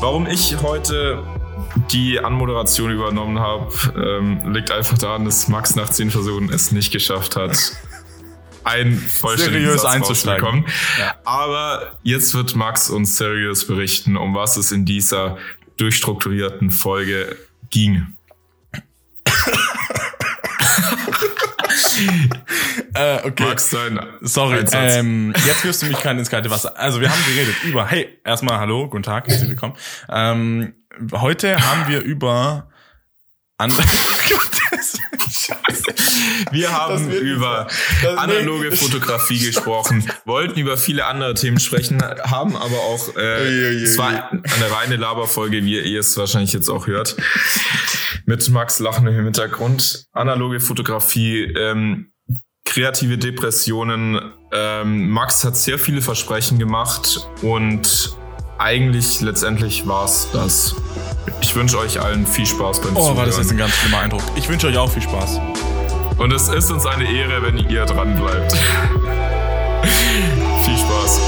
Warum ich heute die Anmoderation übernommen habe, ähm, liegt einfach daran, dass Max nach zehn Versuchen es nicht geschafft hat, ein vollständiges Satz einzusteigen. Ja. Aber jetzt wird Max uns seriös berichten, um was es in dieser durchstrukturierten Folge ging. Äh, okay. Max, dein Sorry. Ähm, jetzt wirst du mich kein ins kalte Wasser. Also wir haben geredet über, hey, erstmal hallo, guten Tag, herzlich willkommen. Ähm, heute haben wir über andere. Wir haben über analoge Fotografie gesprochen, wollten über viele andere Themen sprechen, haben aber auch, äh, es war eine reine Laberfolge, wie ihr es wahrscheinlich jetzt auch hört, mit Max Lachen im Hintergrund. Analoge Fotografie, ähm, kreative Depressionen. Ähm, Max hat sehr viele Versprechen gemacht und eigentlich letztendlich war es das. Ich wünsche euch allen viel Spaß beim oh, Zuhören. Oh, war das jetzt ein ganz schlimmer Eindruck. Ich wünsche euch auch viel Spaß. Und es ist uns eine Ehre, wenn ihr dran bleibt. viel Spaß.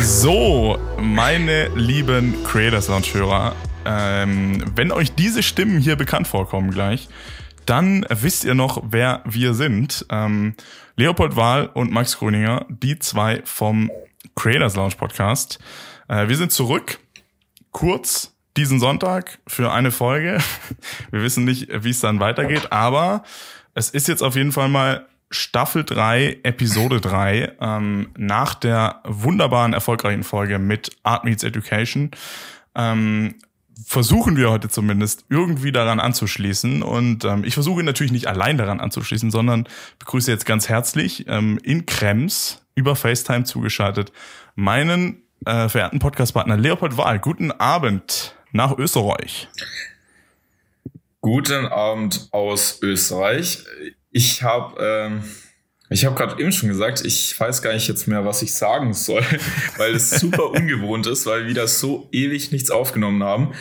So, meine lieben Creators Lounge Hörer, ähm, wenn euch diese Stimmen hier bekannt vorkommen gleich, dann wisst ihr noch, wer wir sind. Ähm, Leopold Wahl und Max Gröninger, die zwei vom Creators Lounge Podcast. Äh, wir sind zurück, kurz diesen Sonntag für eine Folge. Wir wissen nicht, wie es dann weitergeht, aber es ist jetzt auf jeden Fall mal Staffel 3, Episode 3, ähm, nach der wunderbaren, erfolgreichen Folge mit Art Meets Education, ähm, versuchen wir heute zumindest irgendwie daran anzuschließen. Und ähm, ich versuche natürlich nicht allein daran anzuschließen, sondern begrüße jetzt ganz herzlich ähm, in Krems über FaceTime zugeschaltet meinen äh, verehrten Podcastpartner Leopold Wahl. Guten Abend nach Österreich. Guten Abend aus Österreich. Ich habe ähm, ich habe gerade eben schon gesagt, ich weiß gar nicht jetzt mehr, was ich sagen soll, weil es super ungewohnt ist, weil wir das so ewig nichts aufgenommen haben.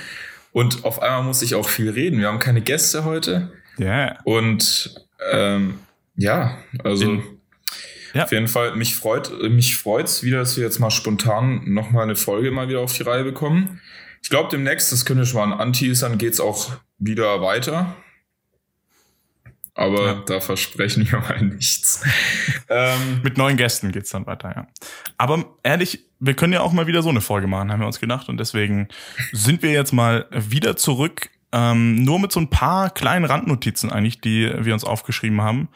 Und auf einmal muss ich auch viel reden. Wir haben keine Gäste heute. Ja. Yeah. Und ähm, ja, also In, ja. auf jeden Fall, mich freut mich freut's wieder, dass wir jetzt mal spontan nochmal eine Folge mal wieder auf die Reihe bekommen. Ich glaube, demnächst, das können wir schon mal an anteasern, geht's auch wieder weiter aber ja. da versprechen wir mal nichts. ähm, Mit neuen Gästen geht's dann weiter, ja. Aber ehrlich, wir können ja auch mal wieder so eine Folge machen, haben wir uns gedacht. Und deswegen sind wir jetzt mal wieder zurück, ähm, nur mit so ein paar kleinen Randnotizen eigentlich, die wir uns aufgeschrieben haben.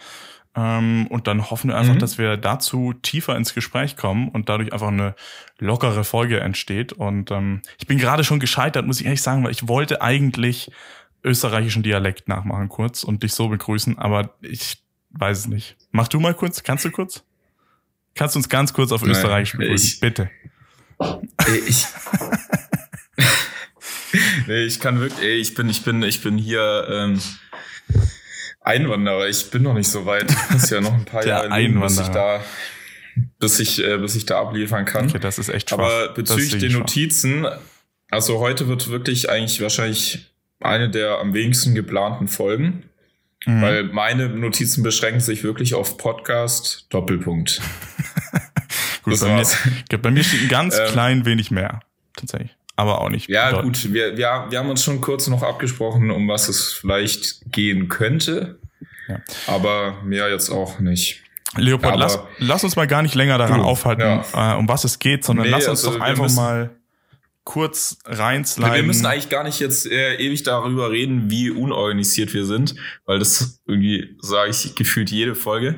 Ähm, und dann hoffen wir einfach, mhm. dass wir dazu tiefer ins Gespräch kommen und dadurch einfach eine lockere Folge entsteht. Und ähm, ich bin gerade schon gescheitert, muss ich ehrlich sagen, weil ich wollte eigentlich österreichischen Dialekt nachmachen kurz und dich so begrüßen, aber ich weiß es nicht. Mach du mal kurz, kannst du kurz? Kannst du uns ganz kurz auf Nein, Österreichisch begrüßen, ich, bitte? Ich, nee, ich kann wirklich, ey, ich bin, ich bin, ich bin hier ähm, Einwanderer. Ich bin noch nicht so weit. Ist ja noch ein paar Jahre, leben, bis ich da, bis ich, äh, bis ich da abliefern kann. Okay, das ist echt schwach. Aber bezüglich den Notizen, also heute wird wirklich eigentlich wahrscheinlich eine der am wenigsten geplanten Folgen. Mhm. Weil meine Notizen beschränken sich wirklich auf Podcast Doppelpunkt. gut, bei mir, bei mir, steht ein ganz ähm, klein wenig mehr, tatsächlich. Aber auch nicht. Ja, bedeutend. gut, wir, wir, wir haben uns schon kurz noch abgesprochen, um was es vielleicht gehen könnte. Ja. Aber mehr jetzt auch nicht. Leopold, lass, lass uns mal gar nicht länger daran du, aufhalten, ja. äh, um was es geht, sondern nee, lass uns also doch einfach mal kurz reinsliden. Wir müssen eigentlich gar nicht jetzt äh, ewig darüber reden, wie unorganisiert wir sind, weil das irgendwie sage ich gefühlt jede Folge.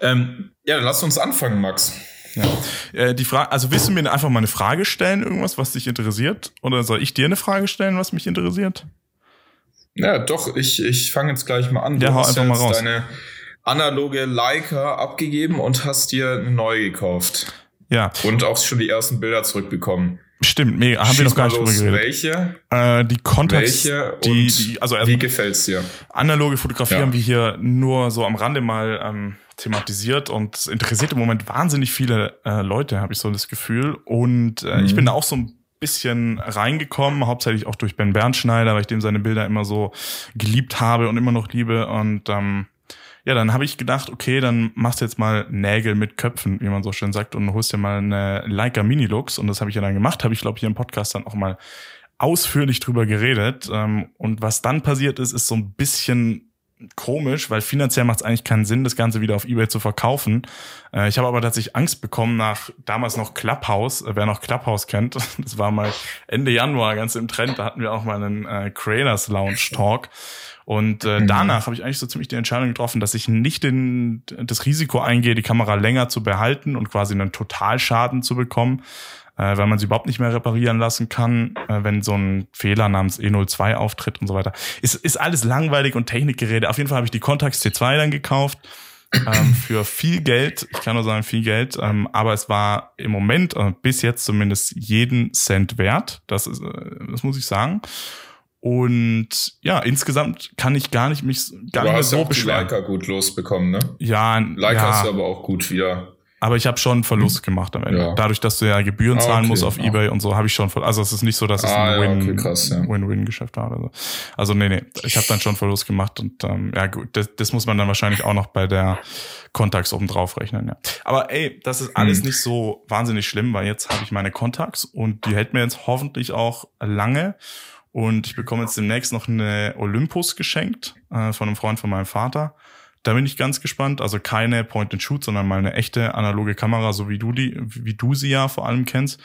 Ähm, ja, dann lass uns anfangen, Max. Ja. Äh, die Frage, also willst du mir einfach mal eine Frage stellen, irgendwas, was dich interessiert? Oder soll ich dir eine Frage stellen, was mich interessiert? Ja, doch, ich, ich fange jetzt gleich mal an. Du ja, hau einfach mal raus. deine analoge Leica abgegeben und hast dir eine neue gekauft. Ja. Und auch schon die ersten Bilder zurückbekommen. Stimmt, mega, haben Schieß wir noch gar nicht drüber geredet. Welche? Äh, die Kontext, welche die, die, also, also wie gefällt's dir? Analoge Fotografie ja. haben wir hier nur so am Rande mal ähm, thematisiert und es interessiert im Moment wahnsinnig viele äh, Leute, habe ich so das Gefühl. Und äh, mhm. ich bin da auch so ein bisschen reingekommen, hauptsächlich auch durch Ben Bernschneider, weil ich dem seine Bilder immer so geliebt habe und immer noch liebe. Und ähm, ja, dann habe ich gedacht, okay, dann machst du jetzt mal Nägel mit Köpfen, wie man so schön sagt, und holst dir mal eine Leica Minilux. Und das habe ich ja dann gemacht, habe ich, glaube ich, hier im Podcast dann auch mal ausführlich drüber geredet. Ähm, und was dann passiert ist, ist so ein bisschen komisch, weil finanziell macht es eigentlich keinen Sinn, das Ganze wieder auf Ebay zu verkaufen. Äh, ich habe aber tatsächlich Angst bekommen nach damals noch Clubhouse, äh, wer noch Clubhouse kennt, das war mal Ende Januar ganz im Trend, da hatten wir auch mal einen äh, Creators Lounge Talk. Und äh, mhm. danach habe ich eigentlich so ziemlich die Entscheidung getroffen, dass ich nicht den, das Risiko eingehe, die Kamera länger zu behalten und quasi einen Totalschaden zu bekommen, äh, weil man sie überhaupt nicht mehr reparieren lassen kann, äh, wenn so ein Fehler namens E02 auftritt und so weiter. Ist, ist alles langweilig und Technikgeräte. Auf jeden Fall habe ich die Contax T2 dann gekauft. ähm, für viel Geld, ich kann nur sagen viel Geld, ähm, aber es war im Moment, äh, bis jetzt zumindest jeden Cent wert, das, ist, äh, das muss ich sagen. Und ja, insgesamt kann ich gar nicht mich gar du nicht mehr so ja auch beschweren. Die Leica gut losbekommen, ne? Ja, Leica ja. ist aber auch gut wieder aber ich habe schon Verlust hm. gemacht am Ende. Ja. Dadurch, dass du ja Gebühren zahlen ah, okay. musst auf ah. Ebay und so, habe ich schon Also es ist nicht so, dass es ah, ein Win-Win-Geschäft ja, okay, war. Oder so. Also nee, nee, ich habe dann schon Verlust gemacht und ähm, ja gut, das, das muss man dann wahrscheinlich auch noch bei der Contax oben drauf rechnen. Ja. Aber ey, das ist alles hm. nicht so wahnsinnig schlimm, weil jetzt habe ich meine Contax und die hält mir jetzt hoffentlich auch lange. Und ich bekomme jetzt demnächst noch eine Olympus geschenkt äh, von einem Freund von meinem Vater. Da bin ich ganz gespannt. Also keine Point-and-Shoot, sondern mal eine echte analoge Kamera, so wie du die, wie du sie ja vor allem kennst,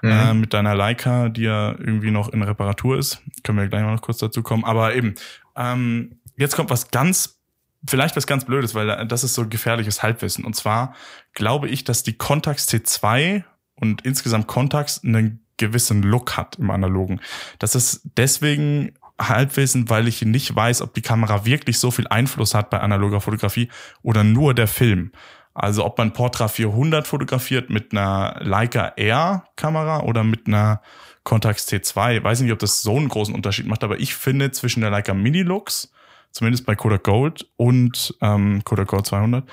mhm. äh, mit deiner Leica, die ja irgendwie noch in Reparatur ist. Können wir gleich mal noch kurz dazu kommen. Aber eben, ähm, jetzt kommt was ganz, vielleicht was ganz Blödes, weil das ist so gefährliches Halbwissen. Und zwar glaube ich, dass die Contax T2 und insgesamt Contax einen gewissen Look hat im Analogen. Das ist deswegen Halbwissen, weil ich nicht weiß, ob die Kamera wirklich so viel Einfluss hat bei analoger Fotografie oder nur der Film. Also ob man Portra 400 fotografiert mit einer Leica R Kamera oder mit einer Contax T2. Ich weiß nicht, ob das so einen großen Unterschied macht, aber ich finde zwischen der Leica Minilux, zumindest bei Kodak Gold und ähm, Kodak Gold 200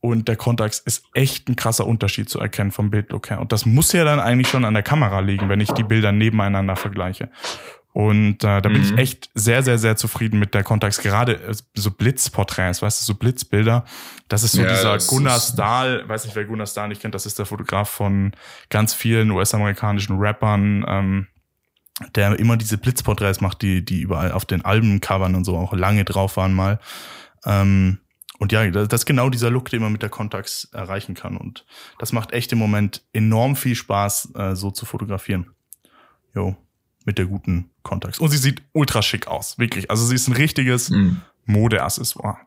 und der Contax ist echt ein krasser Unterschied zu erkennen vom Bildlook her. Und das muss ja dann eigentlich schon an der Kamera liegen, wenn ich die Bilder nebeneinander vergleiche. Und äh, da bin mhm. ich echt sehr, sehr, sehr zufrieden mit der Contax. Gerade äh, so Blitzporträts, weißt du, so Blitzbilder. Das ist so ja, dieser Gunnar Stahl, weiß nicht, wer Gunnar Stahl nicht kennt, das ist der Fotograf von ganz vielen US-amerikanischen Rappern, ähm, der immer diese Blitzporträts macht, die, die überall auf den Albencovern und so auch lange drauf waren mal. Ähm, und ja, das ist genau dieser Look, den man mit der Contax erreichen kann. Und das macht echt im Moment enorm viel Spaß, äh, so zu fotografieren. Jo mit der guten Contax. Und sie sieht ultra schick aus, wirklich. Also sie ist ein richtiges mhm. Modeaccessoire.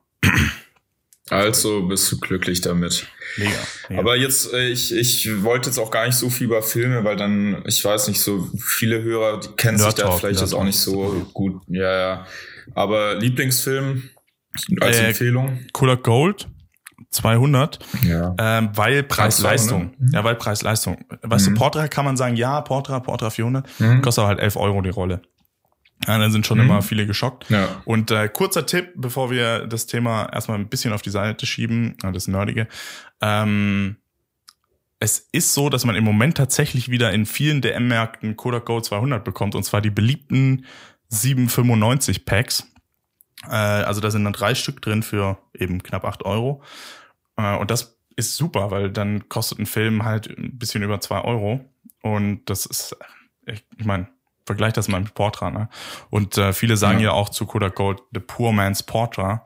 Also bist du glücklich damit. Mega. mega. Aber jetzt, äh, ich, ich wollte jetzt auch gar nicht so viel über Filme, weil dann, ich weiß nicht, so viele Hörer, die kennen sich da vielleicht jetzt auch nicht so gut. Ja, ja. Aber Lieblingsfilm als äh, Empfehlung? Cooler Gold 200, ja. ähm, weil Preis-Leistung. Ne? Ja, weil Preis-Leistung. Weißt mhm. du, Portra kann man sagen, ja, Portra, Portra 400, mhm. kostet aber halt 11 Euro die Rolle. Ja, dann sind schon mhm. immer viele geschockt. Ja. Und äh, kurzer Tipp, bevor wir das Thema erstmal ein bisschen auf die Seite schieben, das Nerdige. Ähm, es ist so, dass man im Moment tatsächlich wieder in vielen DM-Märkten Kodak Go 200 bekommt, und zwar die beliebten 795 Packs. Äh, also da sind dann drei Stück drin für eben knapp acht Euro. Äh, und das ist super, weil dann kostet ein Film halt ein bisschen über zwei Euro. Und das ist, ich, ich meine, vergleich das mal mit Portra, ne? Und äh, viele sagen ja. ja auch zu Kodak Gold The Poor Man's Portra.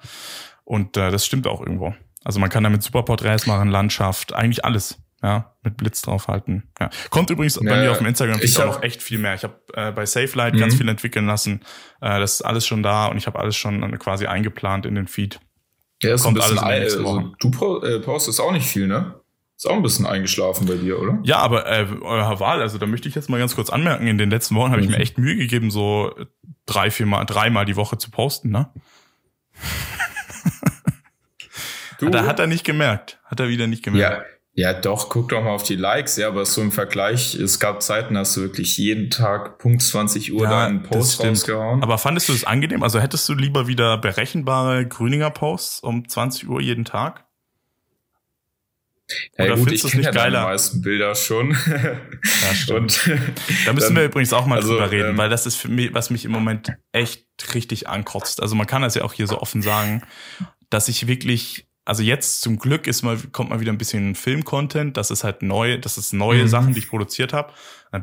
Und äh, das stimmt auch irgendwo. Also man kann damit super Porträts machen, Landschaft, eigentlich alles ja, mit Blitz draufhalten. Ja. Kommt übrigens bei mir auf dem Instagram ich auch noch echt viel mehr. Ich habe äh, bei SafeLight mhm. ganz viel entwickeln lassen. Äh, das ist alles schon da und ich habe alles schon quasi eingeplant in den Feed. Ja, ist Kommt ein bisschen alles also, Du äh, postest auch nicht viel, ne? Ist auch ein bisschen eingeschlafen bei dir, oder? Ja, aber äh, euer Wahl, also da möchte ich jetzt mal ganz kurz anmerken, in den letzten Wochen habe ich mir mhm. echt Mühe gegeben, so drei, vier Mal, dreimal die Woche zu posten, ne? Du? Da hat er nicht gemerkt. Hat er wieder nicht gemerkt. Ja, ja, doch, guck doch mal auf die Likes, ja, aber so im Vergleich, es gab Zeiten, hast du wirklich jeden Tag Punkt 20 Uhr ja, da einen Post rausgehauen. Aber fandest du das angenehm? Also hättest du lieber wieder berechenbare Grüninger Posts um 20 Uhr jeden Tag? Ja, Oder gut, findest du es nicht ja geiler? Die meisten Bilder schon. Ja, stimmt. Und, da müssen dann, wir übrigens auch mal also, drüber reden, ähm, weil das ist für mich, was mich im Moment echt richtig ankotzt. Also man kann das ja auch hier so offen sagen, dass ich wirklich, also jetzt zum Glück ist mal, kommt mal wieder ein bisschen Film-Content. Das ist halt neu, das ist neue mhm. Sachen, die ich produziert habe.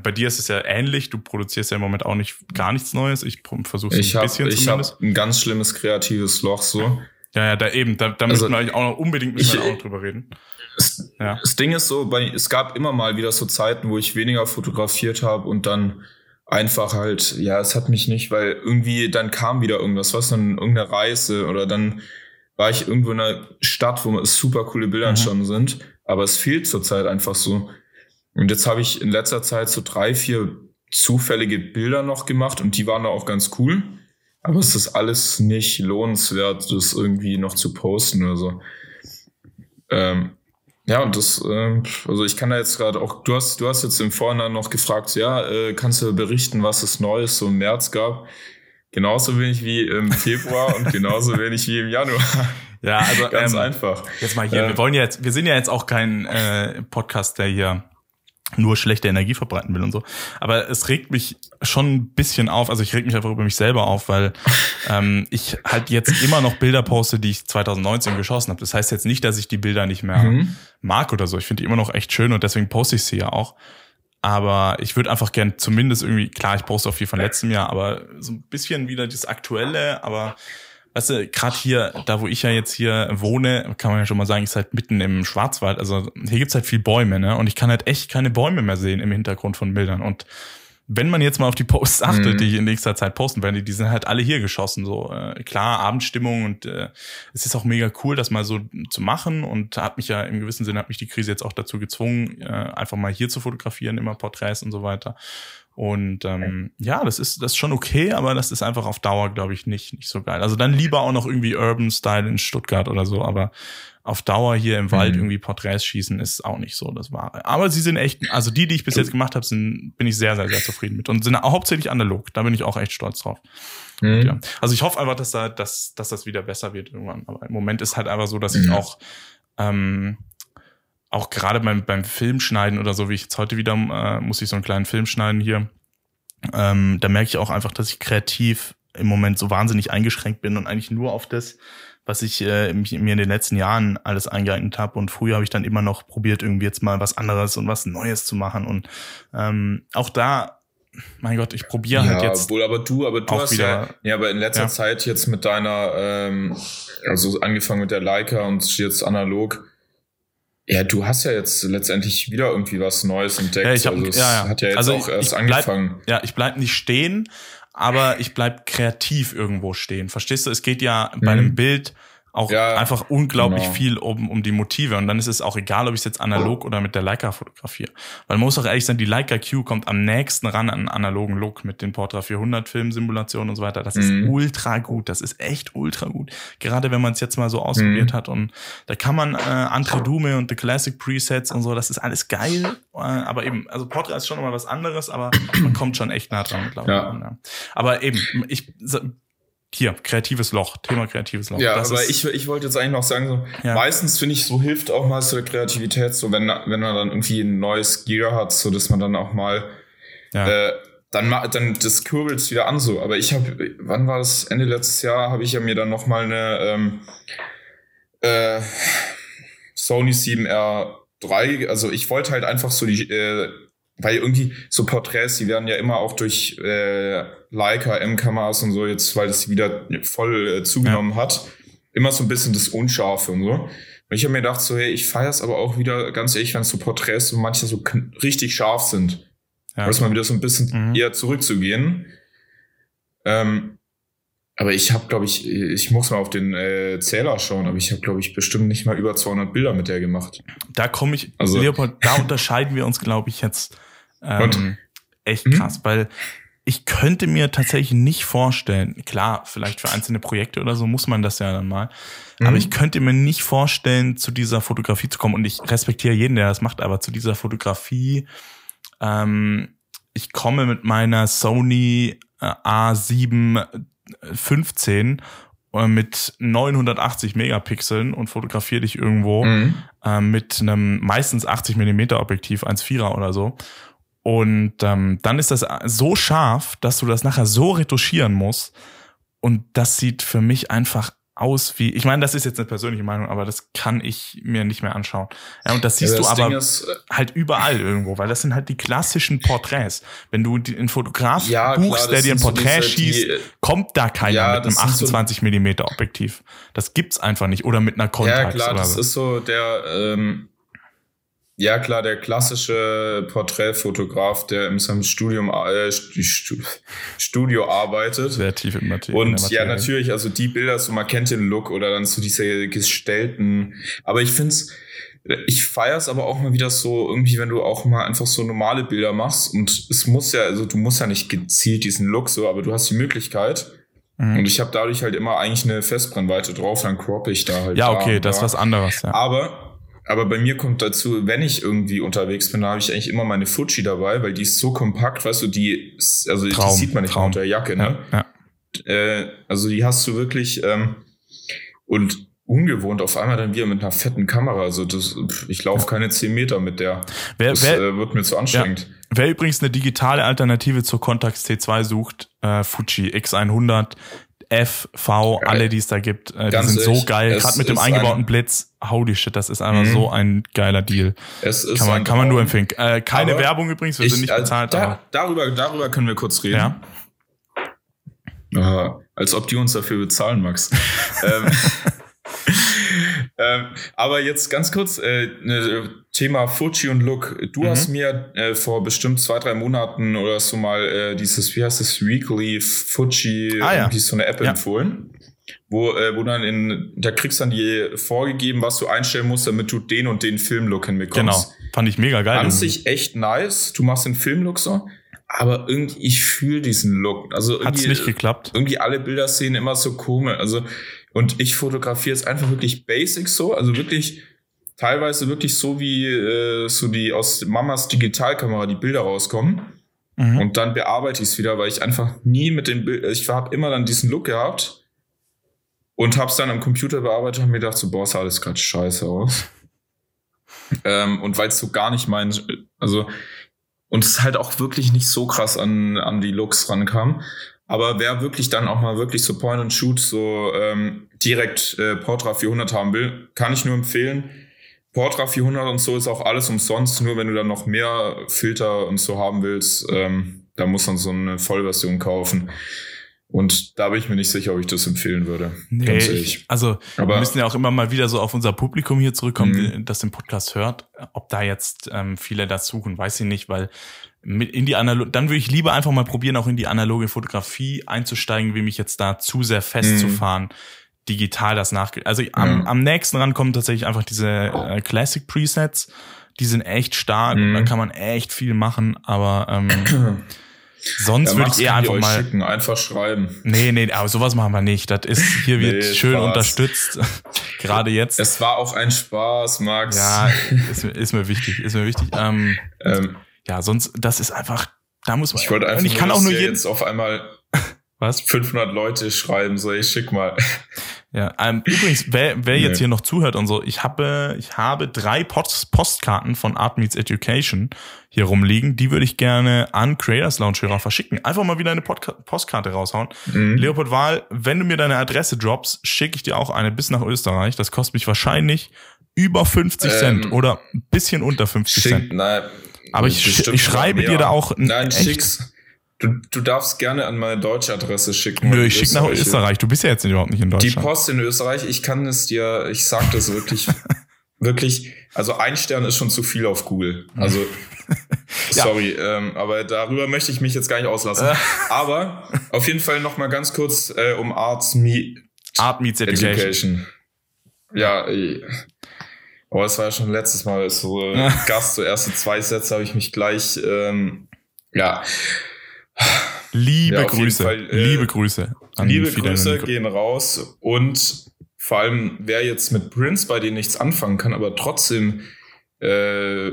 Bei dir ist es ja ähnlich. Du produzierst ja im Moment auch nicht gar nichts Neues. Ich versuche es ein bisschen hab, Ich habe ein ganz schlimmes kreatives Loch so. Ja, ja, da eben, da, da also, müssen wir eigentlich auch noch unbedingt wir auch noch drüber reden. Das, ja. das Ding ist so, bei, es gab immer mal wieder so Zeiten, wo ich weniger fotografiert habe und dann einfach halt, ja, es hat mich nicht, weil irgendwie dann kam wieder irgendwas, was dann irgendeine Reise oder dann war ich irgendwo in einer Stadt, wo super coole Bilder mhm. entstanden sind, aber es fehlt zurzeit einfach so. Und jetzt habe ich in letzter Zeit so drei, vier zufällige Bilder noch gemacht und die waren auch ganz cool. Aber es ist alles nicht lohnenswert, das irgendwie noch zu posten oder so. Ähm, ja, und das, äh, also ich kann da jetzt gerade auch, du hast, du hast jetzt im Vorhinein noch gefragt, ja, äh, kannst du berichten, was es Neues so im März gab? Genauso wenig wie im Februar und genauso wenig wie im Januar. Ja, also ganz ähm, einfach. Jetzt mal hier, ähm, wir wollen jetzt, wir sind ja jetzt auch kein äh, Podcast, der hier nur schlechte Energie verbreiten will und so. Aber es regt mich schon ein bisschen auf. Also ich reg mich einfach über mich selber auf, weil ähm, ich halt jetzt immer noch Bilder poste, die ich 2019 geschossen habe. Das heißt jetzt nicht, dass ich die Bilder nicht mehr mhm. mag oder so. Ich finde die immer noch echt schön und deswegen poste ich sie ja auch. Aber ich würde einfach gern zumindest irgendwie, klar, ich poste auch viel von letztem Jahr, aber so ein bisschen wieder das Aktuelle, aber weißt du, gerade hier, da wo ich ja jetzt hier wohne, kann man ja schon mal sagen, ist halt mitten im Schwarzwald. Also hier gibt's halt viel Bäume, ne? Und ich kann halt echt keine Bäume mehr sehen im Hintergrund von Bildern. Und wenn man jetzt mal auf die Posts achtet, mhm. die ich in nächster Zeit posten werde, die sind halt alle hier geschossen. So äh, klar, Abendstimmung und äh, es ist auch mega cool, das mal so zu machen und hat mich ja im gewissen Sinne hat mich die Krise jetzt auch dazu gezwungen, äh, einfach mal hier zu fotografieren, immer Porträts und so weiter. Und ähm, ja, das ist das ist schon okay, aber das ist einfach auf Dauer, glaube ich, nicht nicht so geil. Also dann lieber auch noch irgendwie Urban Style in Stuttgart oder so, aber auf Dauer hier im Wald mhm. irgendwie Porträts schießen ist auch nicht so das Wahre. Aber sie sind echt, also die, die ich bis jetzt gemacht habe, sind bin ich sehr sehr sehr zufrieden mit und sind hauptsächlich analog. Da bin ich auch echt stolz drauf. Mhm. Ja. Also ich hoffe einfach, dass da dass, dass das wieder besser wird irgendwann. Aber im Moment ist halt einfach so, dass ich mhm. auch ähm, auch gerade beim, beim Filmschneiden oder so, wie ich jetzt heute wieder, äh, muss ich so einen kleinen Film schneiden hier, ähm, da merke ich auch einfach, dass ich kreativ im Moment so wahnsinnig eingeschränkt bin und eigentlich nur auf das, was ich äh, mir in den letzten Jahren alles eingeeignet habe. Und früher habe ich dann immer noch probiert, irgendwie jetzt mal was anderes und was Neues zu machen. Und ähm, auch da, mein Gott, ich probiere halt ja, halt jetzt. Wohl, aber du, aber du hast wieder, ja, ja, aber in letzter ja. Zeit jetzt mit deiner, ähm, also angefangen mit der Leica und jetzt analog, ja, du hast ja jetzt letztendlich wieder irgendwie was Neues entdeckt. Ja, ich hab, also es ja, ja. hat ja jetzt also auch erst bleib, angefangen. Ja, ich bleib nicht stehen, aber ich bleib kreativ irgendwo stehen. Verstehst du? Es geht ja bei einem mhm. Bild auch ja, einfach unglaublich genau. viel um, um die Motive. Und dann ist es auch egal, ob ich es jetzt analog oder mit der Leica fotografiere. Weil man muss auch ehrlich sein, die Leica Q kommt am nächsten ran an einen analogen Look mit den Portra 400 Filmsimulationen und so weiter. Das ist mhm. ultra gut. Das ist echt ultra gut. Gerade wenn man es jetzt mal so ausprobiert mhm. hat. Und da kann man äh, andere Dume und die Classic Presets und so, das ist alles geil. Äh, aber eben, also Portra ist schon nochmal was anderes, aber man kommt schon echt nah dran, glaube ja. ich. Ja. Aber eben, ich hier, kreatives Loch, Thema kreatives Loch. Ja, das aber ich, ich wollte jetzt eigentlich noch sagen, so, ja. meistens finde ich, so hilft auch mal so der Kreativität, so wenn, wenn man dann irgendwie ein neues Gear hat, so dass man dann auch mal ja. äh, dann dann das kurbelt wieder an so. Aber ich habe, wann war das? Ende letztes Jahr habe ich ja mir dann noch mal eine ähm, äh, Sony 7R3, also ich wollte halt einfach so die äh, weil irgendwie so Porträts, die werden ja immer auch durch äh, Leica, M-Kameras und so jetzt, weil das wieder voll äh, zugenommen ja. hat, immer so ein bisschen das Unscharfe und so. Und ich habe mir gedacht, so, hey, ich feier's aber auch wieder, ganz ehrlich, wenn so Porträts so manche so richtig scharf sind. Ja. Muss man wieder so ein bisschen mhm. eher zurückzugehen. Ähm, aber ich habe, glaube ich, ich muss mal auf den äh, Zähler schauen, aber ich habe, glaube ich, bestimmt nicht mal über 200 Bilder mit der gemacht. Da komme ich, also, Leopold, da unterscheiden wir uns, glaube ich, jetzt ähm, echt mhm. krass, weil ich könnte mir tatsächlich nicht vorstellen, klar, vielleicht für einzelne Projekte oder so muss man das ja dann mal, mhm. aber ich könnte mir nicht vorstellen, zu dieser Fotografie zu kommen und ich respektiere jeden, der das macht, aber zu dieser Fotografie, ähm, ich komme mit meiner Sony äh, A7 15 äh, mit 980 Megapixeln und fotografiere dich irgendwo mhm. äh, mit einem meistens 80 Millimeter Objektiv, 1,4er oder so. Und ähm, dann ist das so scharf, dass du das nachher so retuschieren musst. Und das sieht für mich einfach aus wie, ich meine, das ist jetzt eine persönliche Meinung, aber das kann ich mir nicht mehr anschauen. Ja, und das siehst ja, das du aber ist, äh, halt überall irgendwo, weil das sind halt die klassischen Porträts. Wenn du einen Fotograf ja, buchst, klar, der dir ein Porträt so diese, schießt, die, kommt da keiner ja, mit einem 28 so Millimeter Objektiv. Das gibt's einfach nicht. Oder mit einer Contax. Ja, klar, das so. ist so der, ähm, ja, klar, der klassische Porträtfotograf, der in seinem Studium, äh, Studio arbeitet. Sehr tief im Materie. Und ja, natürlich, also die Bilder, so man kennt den Look oder dann so diese gestellten. Aber ich find's, ich feier's aber auch mal wieder so irgendwie, wenn du auch mal einfach so normale Bilder machst und es muss ja, also du musst ja nicht gezielt diesen Look so, aber du hast die Möglichkeit. Mhm. Und ich habe dadurch halt immer eigentlich eine Festbrennweite drauf, dann croppe ich da halt. Ja, okay, da das ist was anderes. Ja. Aber aber bei mir kommt dazu, wenn ich irgendwie unterwegs bin, da habe ich eigentlich immer meine Fuji dabei, weil die ist so kompakt, weißt du, die, also Traum, die sieht man nicht Traum. unter der Jacke, ne? Ja, ja. Äh, also die hast du wirklich ähm, und ungewohnt auf einmal dann wieder mit einer fetten Kamera. Also das, ich laufe keine 10 Meter mit der. Wer, das wer, äh, wird mir zu anstrengend. Ja. Wer übrigens eine digitale Alternative zur Contax T2 sucht, äh, Fuji X100, F, V, geil. alle, die es da gibt, äh, die sind so geil. Gerade mit dem eingebauten Blitz, holy shit, das ist einfach mhm. so ein geiler Deal. Es ist kann man, kann man nur empfehlen. Äh, keine Werbung übrigens, wir ich, sind nicht bezahlt. Da, darüber, darüber können wir kurz reden. Ja. Aha, als ob die uns dafür bezahlen, Max. ähm, ähm, aber jetzt ganz kurz, äh, ne, Thema Fuji und Look. Du mhm. hast mir äh, vor bestimmt zwei, drei Monaten oder so mal äh, dieses, wie heißt das, Weekly Fuji, ah, ja. irgendwie so eine App ja. empfohlen. Wo, äh, wo dann in, da kriegst dann die vorgegeben, was du einstellen musst, damit du den und den Filmlook hinbekommst. Genau, fand ich mega geil. An sich echt nice. Du machst den Filmlook so, aber irgendwie, ich fühle diesen Look. Also Hat's nicht geklappt? Irgendwie alle Bilder sehen immer so komisch. Also und ich fotografiere es einfach wirklich basic so, also wirklich teilweise wirklich so wie äh, so die aus Mamas Digitalkamera die Bilder rauskommen. Mhm. Und dann bearbeite ich es wieder, weil ich einfach nie mit den Bildern, ich habe immer dann diesen Look gehabt und habe es dann am Computer bearbeitet und mir gedacht, so, boah, sah alles gerade scheiße aus. ähm, und weil es so gar nicht mein, also, und es halt auch wirklich nicht so krass an, an die Looks rankam. Aber wer wirklich dann auch mal wirklich so Point and Shoot so ähm, direkt äh, Portra 400 haben will, kann ich nur empfehlen. Portra 400 und so ist auch alles umsonst. Nur wenn du dann noch mehr Filter und so haben willst, ähm, da muss man so eine Vollversion kaufen. Und da bin ich mir nicht sicher, ob ich das empfehlen würde. Nee, ich, also Aber, wir müssen ja auch immer mal wieder so auf unser Publikum hier zurückkommen, mhm. das den Podcast hört. Ob da jetzt ähm, viele das suchen, weiß ich nicht, weil in die Analog dann würde ich lieber einfach mal probieren, auch in die analoge Fotografie einzusteigen, wie mich jetzt da zu sehr festzufahren. Mhm. Digital das nach, also am, mhm. am nächsten ran kommen tatsächlich einfach diese äh, Classic Presets. Die sind echt stark mhm. und da kann man echt viel machen, aber ähm, Sonst ja, würde ich eher einfach mal. Schicken, einfach schreiben. Nee, nee, aber sowas machen wir nicht. Das ist, hier wird nee, schön Spaß. unterstützt. Gerade jetzt. Es war auch ein Spaß, Max. Ja, ist, ist mir wichtig, ist mir wichtig. Ähm, ähm, ja, sonst, das ist einfach, da muss man. Ich wollte einfach, ich kann nur, auch nur jetzt auf einmal was 500 Leute schreiben, so ich schick mal. Ja, ähm, übrigens, wer, wer nee. jetzt hier noch zuhört und so, ich habe, ich habe drei Post Postkarten von Art Meets Education hier rumliegen. Die würde ich gerne an Creators Lounge Hörer verschicken. Einfach mal wieder eine Podca Postkarte raushauen. Mhm. Leopold Wahl, wenn du mir deine Adresse droppst, schicke ich dir auch eine bis nach Österreich. Das kostet mich wahrscheinlich über 50 ähm, Cent oder ein bisschen unter 50 schick, Cent. Nein, aber ich, ich schreibe dir da auch ein Nein, echt, schick's. Du, du darfst gerne an meine deutsche Adresse schicken. Nö, ich schicke nach Österreich. Du bist ja jetzt überhaupt nicht in Deutschland. Die Post in Österreich, ich kann es dir, ich sag das wirklich, wirklich, also ein Stern ist schon zu viel auf Google. Also, sorry, ja. ähm, aber darüber möchte ich mich jetzt gar nicht auslassen. aber auf jeden Fall noch mal ganz kurz äh, um Arts Me Art Meets Education. Education. Ja, aber es war ja schon letztes Mal so Gast, so erste zwei Sätze habe ich mich gleich, ähm, ja. Liebe ja, Grüße, Fall, äh, liebe Grüße. liebe Grüße gehen raus und vor allem, wer jetzt mit Prince bei denen nichts anfangen kann, aber trotzdem äh,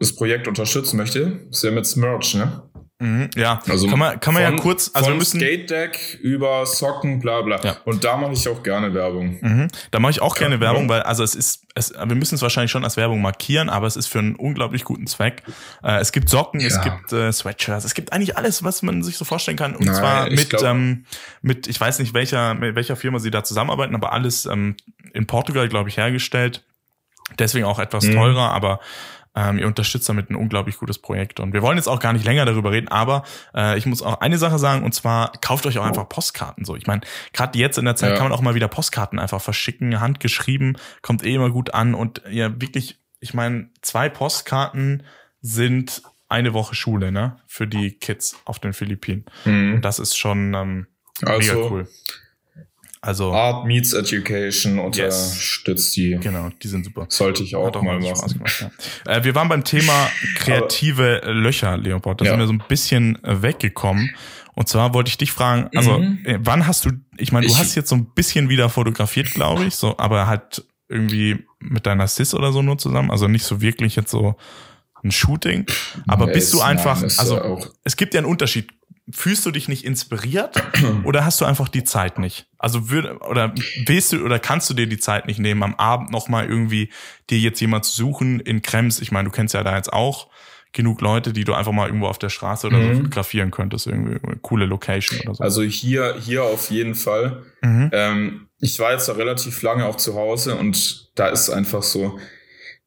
das Projekt unterstützen möchte, ist ja mit Smerch, ne? Mhm, ja, also kann man, kann man von, ja kurz, also von wir müssen Skate Deck über Socken, bla bla. Ja. Und da mache ich auch gerne Werbung. Mhm, da mache ich auch gerne ja, Werbung, weil also es ist, es, wir müssen es wahrscheinlich schon als Werbung markieren, aber es ist für einen unglaublich guten Zweck. Äh, es gibt Socken, ja. es gibt äh, Sweatshirts, es gibt eigentlich alles, was man sich so vorstellen kann. Und Nein, zwar mit, glaub, ähm, mit, ich weiß nicht welcher, mit welcher Firma sie da zusammenarbeiten, aber alles ähm, in Portugal, glaube ich, hergestellt. Deswegen auch etwas mhm. teurer, aber ähm, ihr unterstützt damit ein unglaublich gutes Projekt. Und wir wollen jetzt auch gar nicht länger darüber reden, aber äh, ich muss auch eine Sache sagen, und zwar kauft euch auch einfach Postkarten so. Ich meine, gerade jetzt in der Zeit ja. kann man auch mal wieder Postkarten einfach verschicken, handgeschrieben, kommt eh immer gut an. Und ja, wirklich, ich meine, zwei Postkarten sind eine Woche Schule, ne? Für die Kids auf den Philippinen. Mhm. Das ist schon ähm, also, mega cool. Also Art meets Education unterstützt yes. die. Genau, die sind super. Sollte ich auch, auch mal machen. Gemacht, ja. äh, wir waren beim Thema kreative Aber, Löcher, Leopold. Da ja. sind wir so ein bisschen äh, weggekommen. Und zwar wollte ich dich fragen, also mhm. Äh, wann hast du, ich meine, du ich, hast jetzt so ein bisschen wieder fotografiert, glaube ich, so, aber halt irgendwie mit deiner Sis oder so nur zusammen, also nicht so wirklich jetzt so ein Shooting. Aber nee, bist du einfach, nein, also ja es gibt ja einen Unterschied fühlst du dich nicht inspiriert oder hast du einfach die Zeit nicht? Also würde oder willst du oder kannst du dir die Zeit nicht nehmen, am Abend nochmal irgendwie dir jetzt jemand zu suchen in Krems? Ich meine, du kennst ja da jetzt auch genug Leute, die du einfach mal irgendwo auf der Straße oder mhm. so fotografieren könntest, irgendwie eine coole Location oder so. Also hier, hier auf jeden Fall. Mhm. Ähm, ich war jetzt da relativ lange auch zu Hause und da ist einfach so,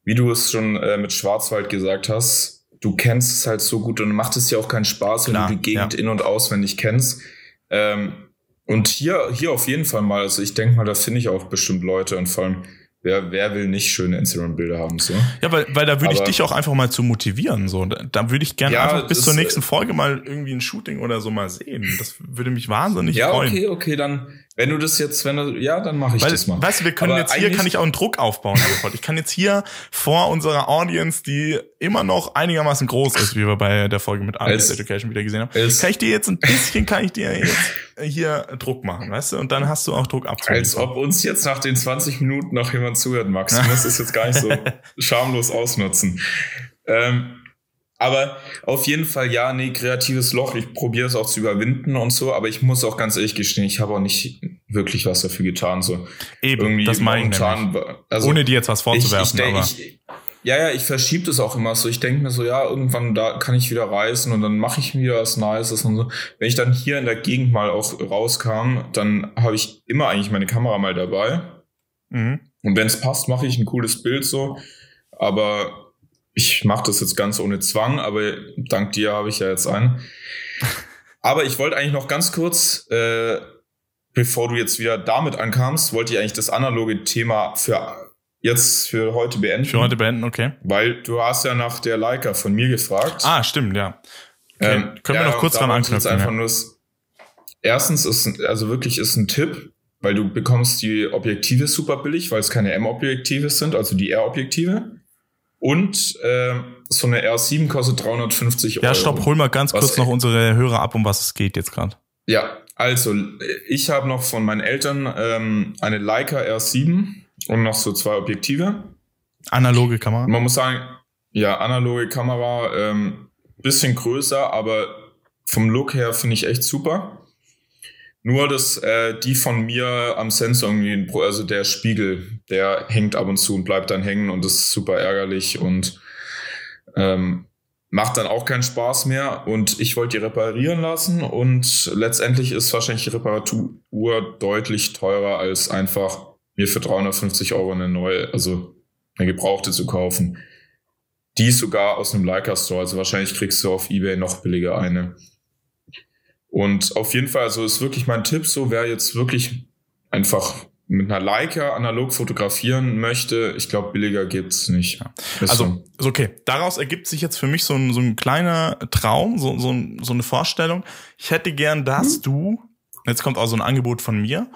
wie du es schon äh, mit Schwarzwald gesagt hast, du kennst es halt so gut und macht es ja auch keinen Spaß, wenn Klar, du die Gegend ja. in- und auswendig kennst. Ähm, und hier, hier auf jeden Fall mal, also ich denke mal, da finde ich auch bestimmt Leute und vor allem, wer, wer will nicht schöne Instagram-Bilder haben, so. Ja, weil, weil da würde ich dich auch einfach mal zu motivieren, so. Da, da würde ich gerne ja, einfach bis zur nächsten Folge mal irgendwie ein Shooting oder so mal sehen. Das würde mich wahnsinnig ja, freuen. Ja, okay, okay, dann, wenn du das jetzt, wenn du, ja, dann mache ich Weil, das mal. Weißt du, wir können Aber jetzt hier, kann ich auch einen Druck aufbauen. ich kann jetzt hier vor unserer Audience, die immer noch einigermaßen groß ist, wie wir bei der Folge mit Alex Education wieder gesehen haben, kann ich dir jetzt ein bisschen, kann ich dir jetzt hier Druck machen, weißt du? Und dann hast du auch Druck abzuliefern. Als ob uns jetzt nach den 20 Minuten noch jemand zuhört, Max. Du musst es jetzt gar nicht so schamlos ausnutzen. Ähm, aber auf jeden Fall, ja, nee, kreatives Loch. Ich probiere es auch zu überwinden und so, aber ich muss auch ganz ehrlich gestehen, ich habe auch nicht wirklich was dafür getan. So. Eben, Irgendwie das meine ich also, Ohne dir jetzt was vorzuwerfen. Ich, ich, aber. Ich, ja, ja, ich verschiebe das auch immer so. Ich denke mir so, ja, irgendwann da kann ich wieder reisen und dann mache ich mir was Nices und so. Wenn ich dann hier in der Gegend mal auch rauskam, dann habe ich immer eigentlich meine Kamera mal dabei. Mhm. Und wenn es passt, mache ich ein cooles Bild so. Aber ich mache das jetzt ganz ohne Zwang, aber dank dir habe ich ja jetzt einen. Aber ich wollte eigentlich noch ganz kurz, äh, bevor du jetzt wieder damit ankamst, wollte ich eigentlich das analoge Thema für jetzt für heute beenden. Für heute beenden, okay. Weil du hast ja nach der Leica von mir gefragt. Ah, stimmt, ja. Okay. Ähm, Können ja, wir noch kurz dran anknüpfen? Einfach ja. nur, erstens ist, also wirklich ist ein Tipp, weil du bekommst die Objektive super billig, weil es keine M-Objektive sind, also die R-Objektive. Und äh, so eine R7 kostet 350 Euro. Ja, stopp, hol mal ganz kurz noch unsere Hörer ab, um was es geht jetzt gerade. Ja, also ich habe noch von meinen Eltern ähm, eine Leica R7 und noch so zwei Objektive. Analoge Kamera. Man muss sagen, ja, analoge Kamera, ähm, bisschen größer, aber vom Look her finde ich echt super. Nur, dass äh, die von mir am Sensor irgendwie, also der Spiegel, der hängt ab und zu und bleibt dann hängen und das ist super ärgerlich und ähm, macht dann auch keinen Spaß mehr. Und ich wollte die reparieren lassen und letztendlich ist wahrscheinlich die Reparatur deutlich teurer als einfach mir für 350 Euro eine neue, also eine gebrauchte zu kaufen. Die ist sogar aus einem Leica Store, also wahrscheinlich kriegst du auf Ebay noch billiger eine. Und auf jeden Fall, also ist wirklich mein Tipp, so wer jetzt wirklich einfach mit einer Leica analog fotografieren möchte, ich glaube, billiger gibt's nicht. Ja. Also, so. okay. Daraus ergibt sich jetzt für mich so ein, so ein kleiner Traum, so, so, so eine Vorstellung. Ich hätte gern, dass mhm. du, jetzt kommt auch so ein Angebot von mir,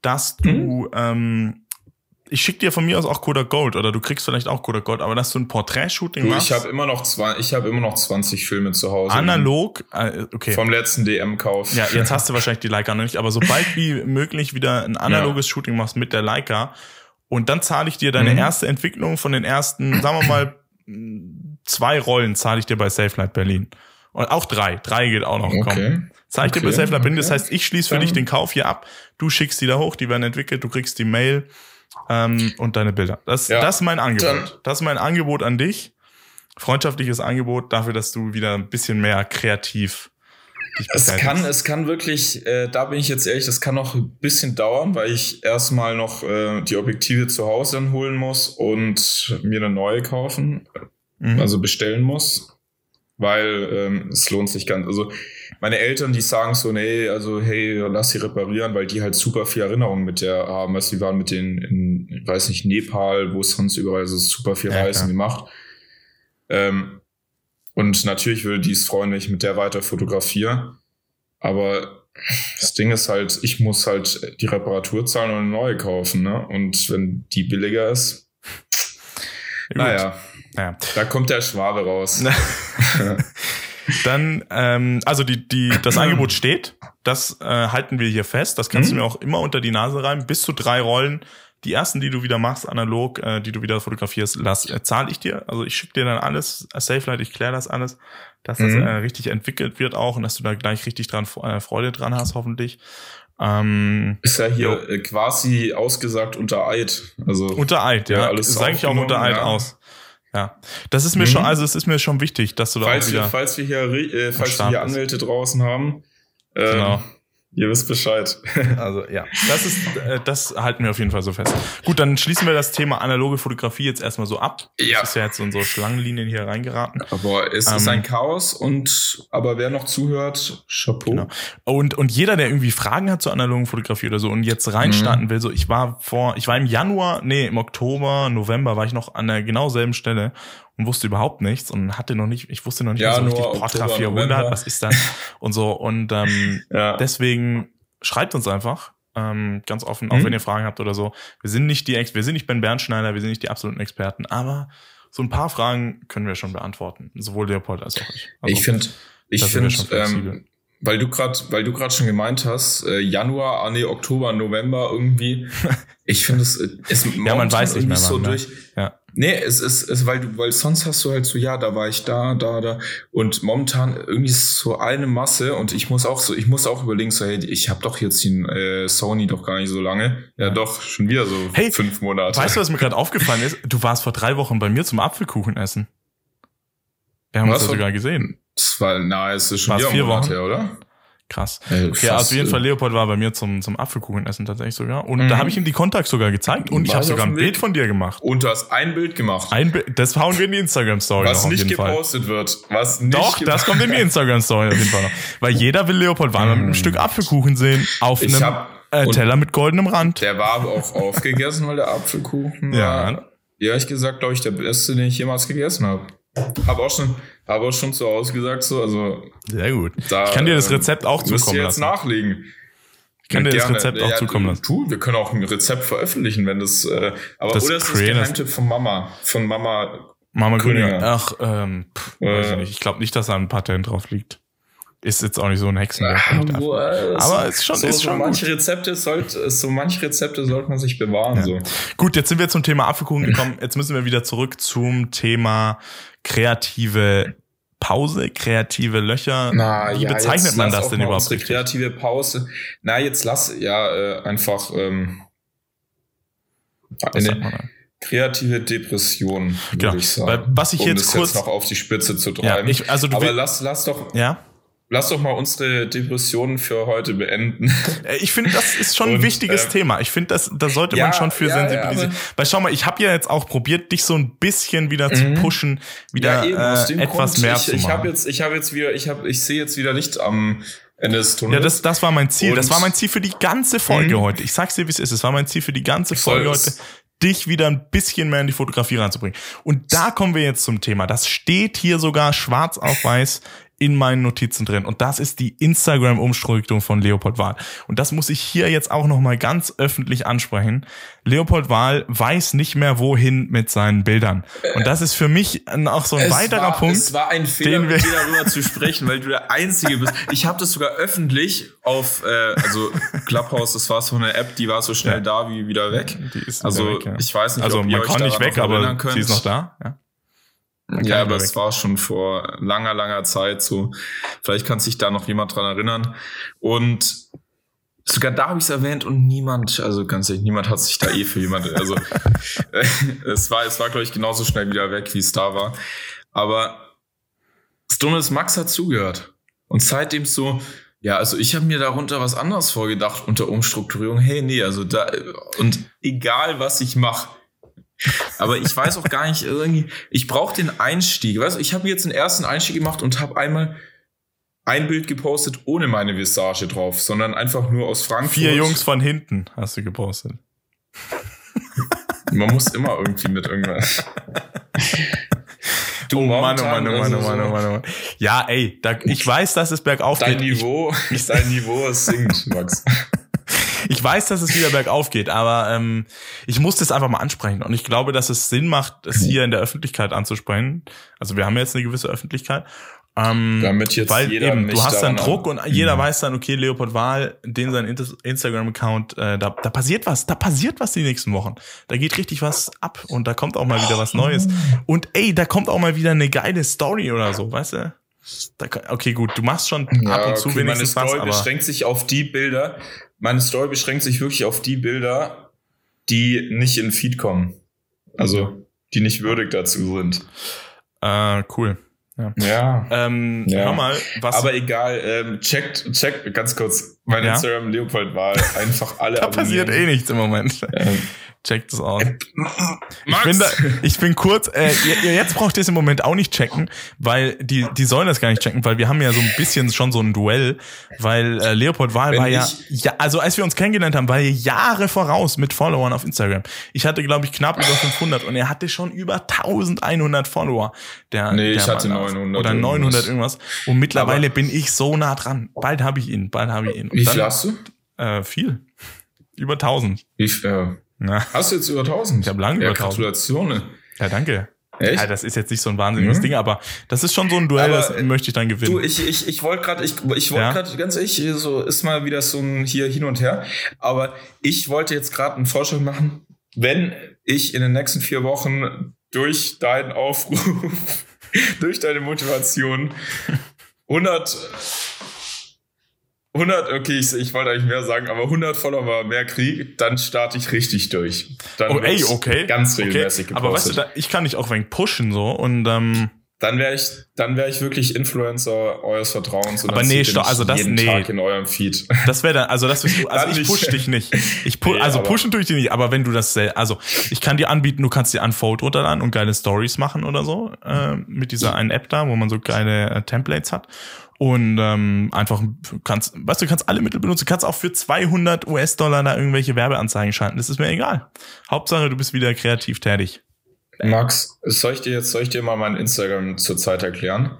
dass du mhm. ähm, ich schicke dir von mir aus auch Kodak Gold oder du kriegst vielleicht auch Kodak Gold, aber dass du ein Porträtshooting machst. Ich habe immer noch zwei, ich habe immer noch 20 Filme zu Hause. Analog, äh, okay. Vom letzten DM-Kauf. Ja, jetzt hast du wahrscheinlich die Leica noch nicht, aber sobald wie möglich wieder ein analoges ja. Shooting machst mit der Leica und dann zahle ich dir deine mhm. erste Entwicklung von den ersten, sagen wir mal, zwei Rollen zahle ich dir bei Safe Light Berlin. Und auch drei. Drei geht auch noch. Okay. Komm. Zeig okay. dir bis Safe bin. Das heißt, ich schließe für Dann. dich den Kauf hier ab. Du schickst die da hoch, die werden entwickelt, du kriegst die Mail ähm, und deine Bilder. Das, ja. das ist mein Angebot. Dann. Das ist mein Angebot an dich. Freundschaftliches Angebot dafür, dass du wieder ein bisschen mehr kreativ es kann, es kann wirklich, äh, da bin ich jetzt ehrlich, das kann noch ein bisschen dauern, weil ich erstmal noch äh, die Objektive zu Hause dann holen muss und mir eine neue kaufen, mhm. also bestellen muss, weil ähm, es lohnt sich ganz. Also meine Eltern, die sagen so, nee, also hey, lass sie reparieren, weil die halt super viel Erinnerungen mit der haben. Weißt, die waren mit denen in, ich weiß nicht, Nepal, wo es sonst überall so super viel Reisen ja, gemacht. Ähm, und natürlich würde die es freuen, wenn ich mit der weiter fotografiere. Aber das Ding ist halt, ich muss halt die Reparatur zahlen und eine neue kaufen. Ne? Und wenn die billiger ist, ja, naja, ja. da kommt der Schwabe raus. Dann, ähm, also die, die, das Angebot steht. Das äh, halten wir hier fest. Das kannst mhm. du mir auch immer unter die Nase reiben. Bis zu drei Rollen die ersten, die du wieder machst, analog, äh, die du wieder fotografierst, lass, äh, zahle ich dir. Also ich schicke dir dann alles, äh, SafeLight, ich kläre das alles, dass mhm. das äh, richtig entwickelt wird auch und dass du da gleich richtig dran äh, Freude dran hast, hoffentlich. Ähm, ist ja hier jo. Quasi ausgesagt unter Eid. Also unter Eid, ja. Alles ist eigentlich auch unter Eid ja. aus. Ja, das ist mir mhm. schon, also es ist mir schon wichtig, dass du da falls wir, falls wir hier, äh, falls wir hier Anwälte draußen haben, ähm, genau Ihr wisst Bescheid. Also ja, das ist, äh, das halten wir auf jeden Fall so fest. Gut, dann schließen wir das Thema analoge Fotografie jetzt erstmal so ab. Ja. Das ist ja jetzt so unsere Schlangenlinien hier reingeraten. Aber es ähm, ist ein Chaos und aber wer noch zuhört, Chapeau. Genau. Und und jeder, der irgendwie Fragen hat zur analogen Fotografie oder so und jetzt reinstarten mhm. will, so ich war vor, ich war im Januar, nee, im Oktober, November war ich noch an der genau selben Stelle und wusste überhaupt nichts und hatte noch nicht, ich wusste noch nicht ja, so richtig Portra 400, November. was ist das und so und ähm, ja. deswegen schreibt uns einfach ähm, ganz offen, auch mhm. wenn ihr Fragen habt oder so. Wir sind nicht die, wir sind nicht Ben Bernschneider, wir sind nicht die absoluten Experten, aber so ein paar Fragen können wir schon beantworten, sowohl Leopold als auch ich. Also, ich finde, ich finde, ähm, weil du gerade, weil du gerade schon gemeint hast, äh, Januar, ah nee, Oktober, November irgendwie. Ich finde es, es ja, man weiß nicht mehr, so ne? durch. Ja. Nee, es ist, es, weil du, weil sonst hast du halt so, ja, da war ich da, da, da. Und momentan irgendwie ist so eine Masse und ich muss auch so, ich muss auch überlegen, so, hey, ich habe doch jetzt den äh, Sony doch gar nicht so lange. Ja, doch, schon wieder so hey, fünf Monate. Weißt du, was mir gerade aufgefallen ist? Du warst vor drei Wochen bei mir zum Apfelkuchen essen. Wir haben was uns ja sogar gesehen. Das war, na, es ist schon wieder vier Monate her, oder? Krass. Äh, okay, also auf jeden Fall, Leopold war bei mir zum, zum Apfelkuchenessen tatsächlich sogar. Und mhm. da habe ich ihm die Kontakte sogar gezeigt und ich habe sogar ein Bild von dir gemacht. Und du hast ein Bild gemacht. Ein Bild, das hauen wir in die Instagram-Story. Was nicht gepostet Fall. wird. Was nicht Doch, das kommt in die Instagram-Story auf jeden Fall noch. Weil jeder will Leopold Warner mit einem Stück Apfelkuchen sehen auf ich einem äh, Teller mit goldenem Rand. Der war aber auch aufgegessen, weil der Apfelkuchen ja. war, ehrlich gesagt, glaube ich, der beste, den ich jemals gegessen habe. Habe auch schon, habe auch schon zu Hause gesagt so, also. Sehr gut. Da, ich kann dir das ähm, Rezept auch zukommen lassen. jetzt nachlegen. Ich kann dir das Rezept auch ja, zukommen lassen. Tu, wir können auch ein Rezept veröffentlichen, wenn das, äh, aber das oder ist das Geheimtipp von Mama, von Mama. Mama Grüninger. Ach, ähm, pff, äh, weiß ich nicht. Ich glaube nicht, dass da ein Patent drauf liegt ist jetzt auch nicht so ein Hexenwerk. Ja, aber es ist schon, so, ist schon so manche gut. Rezepte sollte, so manche Rezepte sollte man sich bewahren. Ja. So. Gut, jetzt sind wir zum Thema Apfelkuchen gekommen. Jetzt müssen wir wieder zurück zum Thema kreative Pause, kreative Löcher. Na, Wie ja, bezeichnet man das denn überhaupt? Unsere kreative Pause. Na, jetzt lass ja äh, einfach ähm, eine kreative Depression, würde genau. ich sagen. Was ich um jetzt das kurz jetzt noch auf die Spitze zu treiben. Ja, ich, also du Aber lass, lass doch. Ja lass doch mal unsere Depressionen für heute beenden. Äh, ich finde, das ist schon und, ein wichtiges äh, Thema. Ich finde, das, da sollte ja, man schon für ja, sensibilisieren. Ja, Weil schau mal, ich habe ja jetzt auch probiert, dich so ein bisschen wieder mhm. zu pushen, wieder eben, äh, etwas Grund, mehr ich, zu machen. Ich habe jetzt, ich habe jetzt wieder, ich habe, ich sehe jetzt wieder Licht am Ende des Tunnels. Ja, das, das war mein Ziel. Und das war mein Ziel für die ganze Folge mhm. heute. Ich sag's dir, wie es ist. Es war mein Ziel für die ganze Folge heute dich wieder ein bisschen mehr in die Fotografie reinzubringen. Und da kommen wir jetzt zum Thema. Das steht hier sogar schwarz auf weiß in meinen Notizen drin. Und das ist die Instagram-Umstrukturierung von Leopold Wahl. Und das muss ich hier jetzt auch nochmal ganz öffentlich ansprechen. Leopold Wahl weiß nicht mehr wohin mit seinen Bildern. Und das ist für mich auch so ein es weiterer war, Punkt. Es war ein Fehler, mit dir darüber zu sprechen, weil du der Einzige bist. Ich habe das sogar öffentlich auf, äh, also Clubhouse, das war so eine App, die war so schnell ja. da wie wieder weg. Die ist also weg, ja. ich weiß nicht, also man kann nicht weg, aber sie ist noch da. Ja. Ja, aber es war schon vor langer, langer Zeit so. Vielleicht kann sich da noch jemand dran erinnern. Und sogar da habe ich es erwähnt und niemand, also ganz ehrlich, niemand hat sich da eh für jemand, also es war, es war, glaube ich, genauso schnell wieder weg, wie es da war. Aber das Dumme ist, Max hat zugehört. Und seitdem so, ja, also ich habe mir darunter was anderes vorgedacht unter Umstrukturierung. Hey, nee, also da, und egal was ich mache, aber ich weiß auch gar nicht irgendwie, ich brauche den Einstieg. Weißt ich habe jetzt den ersten Einstieg gemacht und habe einmal ein Bild gepostet ohne meine Visage drauf, sondern einfach nur aus Frankfurt. Vier Jungs von hinten hast du gepostet. Man muss immer irgendwie mit irgendwas. Du, oh Mann, oh Mann, oh Mann, oh Mann, oh Mann, oh Mann. Ja, ey, da, ich weiß, dass es bergauf dein geht. Niveau, ich, dein Niveau sinkt, Max. Ich weiß, dass es wieder bergauf geht, aber ähm, ich muss das einfach mal ansprechen. Und ich glaube, dass es Sinn macht, es hier in der Öffentlichkeit anzusprechen. Also wir haben jetzt eine gewisse Öffentlichkeit. Ähm, Damit jetzt weil jeder eben, du hast dann Druck und jeder mhm. weiß dann, okay, Leopold Wahl, den sein Instagram-Account, äh, da, da passiert was, da passiert was die nächsten Wochen. Da geht richtig was ab und da kommt auch mal wieder was Neues. Und ey, da kommt auch mal wieder eine geile Story oder so, weißt du? Okay, gut, du machst schon ja, ab und zu okay, wenigstens meine Story was, beschränkt sich auf die Bilder. Meine Story beschränkt sich wirklich auf die Bilder, die nicht in Feed kommen. Also, die nicht würdig dazu sind. Äh, cool. Ja. Ja. Ähm, ja. Hör mal, was. Aber egal, ähm, checkt, checkt ganz kurz mein ja? Instagram Leopold war einfach alle. da passiert eh nichts im Moment. Ähm, Checkt es aus. Ich bin, da, ich bin kurz, äh, jetzt braucht ihr es im Moment auch nicht checken, weil die, die sollen das gar nicht checken, weil wir haben ja so ein bisschen schon so ein Duell, weil äh, Leopold Wahl war ja, ja, also als wir uns kennengelernt haben, war er Jahre voraus mit Followern auf Instagram. Ich hatte, glaube ich, knapp über 500 und er hatte schon über 1100 Follower. Der, nee, der ich hatte 900. Oder 900 irgendwas. Und mittlerweile Aber bin ich so nah dran. Bald habe ich ihn, bald habe ich ihn. Und Wie viel hast du? Äh, viel. Über 1000. Wie viel? Äh na. Hast du jetzt über 1000? Ich habe lange ja, über 1000. Gratulation. Ja, danke. Echt? Ja, das ist jetzt nicht so ein wahnsinniges mhm. Ding, aber das ist schon so ein Duell, aber, das möchte ich dann gewinnen. Du, ich, ich, ich wollte gerade, ich, ich wollte ja? gerade, ganz ehrlich, so ist mal wieder so ein hier hin und her. Aber ich wollte jetzt gerade einen Vorschlag machen, wenn ich in den nächsten vier Wochen durch deinen Aufruf, durch deine Motivation 100 100, okay, ich, ich wollte eigentlich mehr sagen, aber 100 Follower mehr krieg, dann starte ich richtig durch. Dann oh, ey, okay. Ganz regelmäßig okay. Aber weißt du, da, ich kann dich auch wenig pushen so und ähm, dann wäre ich, dann wäre ich wirklich Influencer eures Vertrauens. Und aber nee, stopp, also das jeden nee. Tag in eurem Feed. Das wäre dann, also das du, also ich push dich nicht. Ich pu nee, also pushen tue ich dich nicht, aber wenn du das, also ich kann dir anbieten, du kannst dir Foto runterladen und geile Stories machen oder so äh, mit dieser einen App da, wo man so geile äh, Templates hat und ähm, einfach kannst, weißt du, kannst alle Mittel benutzen, kannst auch für 200 US-Dollar da irgendwelche Werbeanzeigen schalten. Das ist mir egal. Hauptsache, du bist wieder kreativ tätig. Max, soll ich dir jetzt, soll ich dir mal mein Instagram zur Zeit erklären?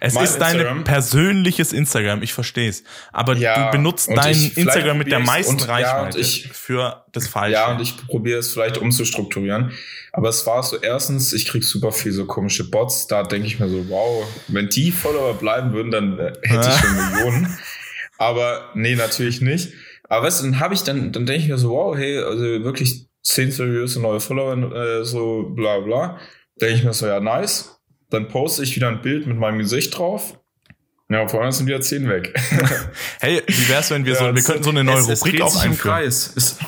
Es mein ist dein Instagram, persönliches Instagram, ich verstehe es. Aber ja, du benutzt dein Instagram mit der meisten und, Reichweite ja, ich, für das Falsche. Ja, und ich probiere es vielleicht umzustrukturieren. Aber es war so, erstens, ich krieg super viel so komische Bots. Da denke ich mir so, wow, wenn die Follower bleiben würden, dann äh, hätte ich schon Millionen. Aber nee, natürlich nicht. Aber weißt du, dann habe ich dann, dann denke ich mir so, wow, hey, also wirklich zehn seriöse neue Follower, äh, so bla bla. Denke ich mir so, ja, nice dann poste ich wieder ein Bild mit meinem Gesicht drauf. Ja, vorher sind wieder zehn weg. hey, wie wär's, wenn wir ja, so, wir könnten so eine neue es, Rubrik es auch einführen. Kreis. Es,